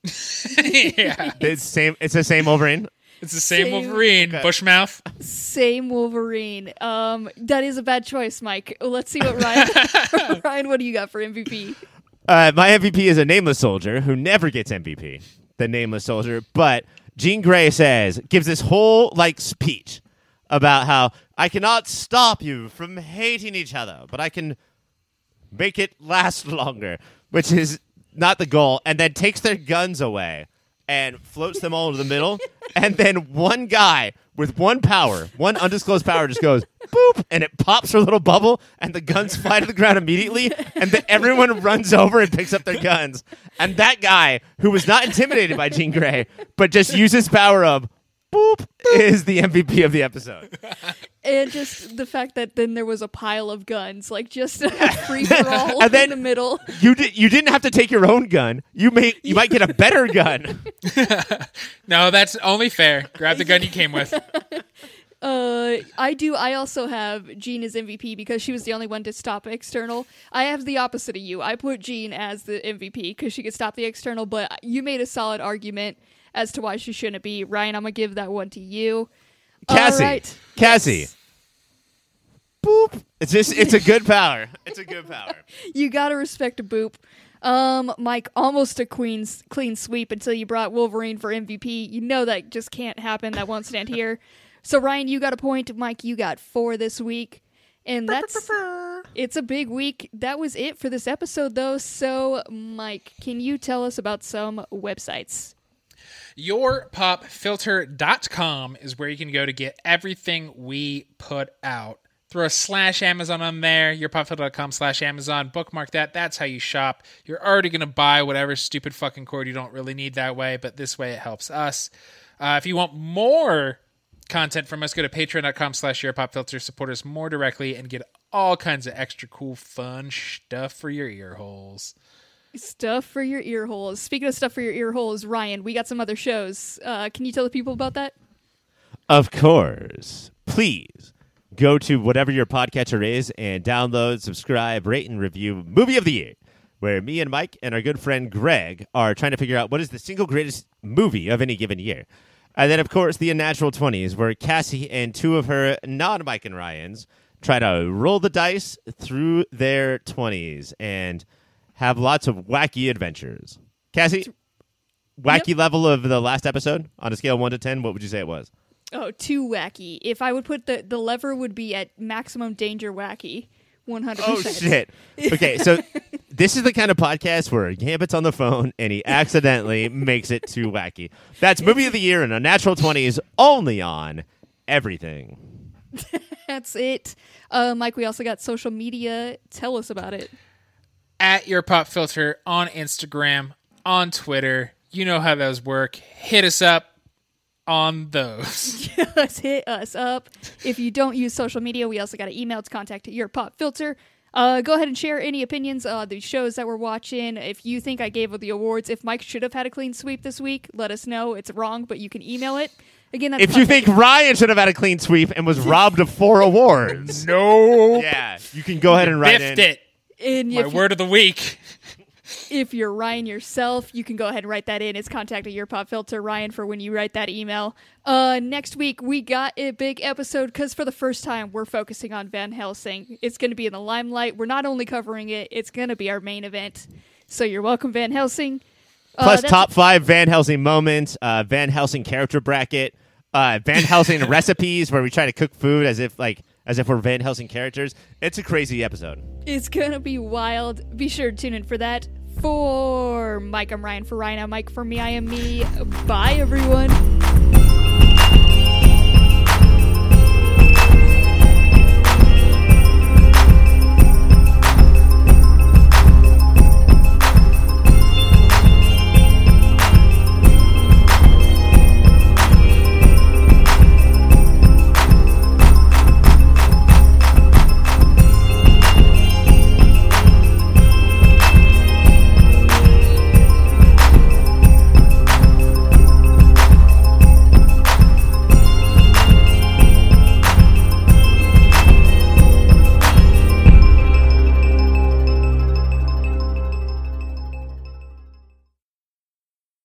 yeah. It's same. It's the same Wolverine. It's the same, Same- Wolverine, Okay. Bushmouth. Same Wolverine. Um, that is a bad choice, Mike. Let's see what Ryan. Ryan, what do you got for MVP? Uh, my MVP is a nameless soldier who never gets MVP. The nameless soldier, but Jean Grey says gives this whole like speech about how I cannot stop you from hating each other, but I can make it last longer, which is not the goal. And then takes their guns away and floats them all to the middle, and then one guy with one power, one undisclosed power, just goes boop, and it pops her little bubble, and the guns fly to the ground immediately, and then everyone runs over and picks up their guns, and that guy who was not intimidated by Jean Grey, but just uses power of boop, is the MVP of the episode. And just the fact that then there was a pile of guns, like just a free for all And then- in the middle. You di- you didn't have to take your own gun. You may you might get a better gun. No, that's only fair. Grab the gun you came with. Uh, I do. I also have Jean as MVP because she was the only one to stop external. I have the opposite of you. I put Jean as the MVP because she could stop the external, but you made a solid argument as to why she shouldn't be. Ryan, I'm gonna give that one to you. Cassie. All right. Cassie. Yes. Boop. It's just it's a good power. It's a good power. You gotta respect a boop. Um, Mike, almost a queen's clean sweep until you brought Wolverine for MVP. You know that just can't happen. That won't stand here. So Ryan, you got a point. Mike, you got four this week, and that's it's a big week. That was it for this episode, though. So, Mike, can you tell us about some websites? yourpopfilter.com is where you can go to get everything we put out. Throw a slash Amazon on there, yourpopfilter.com slash Amazon. Bookmark that. That's how you shop. You're already going to buy whatever stupid fucking cord you don't really need that way, but this way it helps us. Uh, if you want more content from us, go to patreon.com slash yourpopfilter. Support us more directly and get all kinds of extra cool, fun stuff for your ear holes. Stuff for your ear holes. Speaking of stuff for your ear holes, Ryan, we got some other shows. Uh, can you tell the people about that? Of course. Please go to whatever your podcatcher is and download, subscribe, rate, and review Movie of the Year, where me and Mike and our good friend Greg are trying to figure out what is the single greatest movie of any given year. And then, of course, the Unnatural 20s, where Cassie and two of her non Mike and Ryans try to roll the dice through their 20s and have lots of wacky adventures. Cassie, wacky level of the last episode on a scale of 1 to 10, what would you say it was? Oh, too wacky. If I would put the the lever would be at maximum danger wacky. One hundred Oh percent. shit. Okay, so this is the kind of podcast where Gambit's on the phone and he accidentally makes it too wacky. That's movie of the year and Unnatural Twenties only on everything. That's it. Uh, Mike, we also got social media. Tell us about it. At your pop filter on Instagram, on Twitter. You know how those work. Hit us up on those. Just hit us up. If you don't use social media, we also got an email. It's contact your pop filter. Uh, go ahead and share any opinions on the shows that we're watching. If you think I gave the awards, if Mike should have had a clean sweep this week, let us know. It's wrong, but you can email it. Again, that's If you think Ryan should have had a clean sweep and was robbed of four awards, no. yeah, you can go ahead and write Biffed in. it. And My if, you, word of the week. if you're Ryan yourself, you can go ahead and write that in. It's contact at your pop filter, Ryan, for when you write that email. Uh, next week, we got a big episode because for the first time, we're focusing on Van Helsing. It's going to be in the limelight. We're not only covering it, it's going to be our main event. So you're welcome, Van Helsing. Uh, Plus top five Van Helsing moments, uh, Van Helsing character bracket, uh, Van Helsing recipes where we try to cook food as if like as if we're Van Helsing characters. It's a crazy episode. It's gonna be wild. Be sure to tune in for that. For Mike, I'm Ryan. For Ryan, I'm Mike. For me, I am me. Bye, everyone.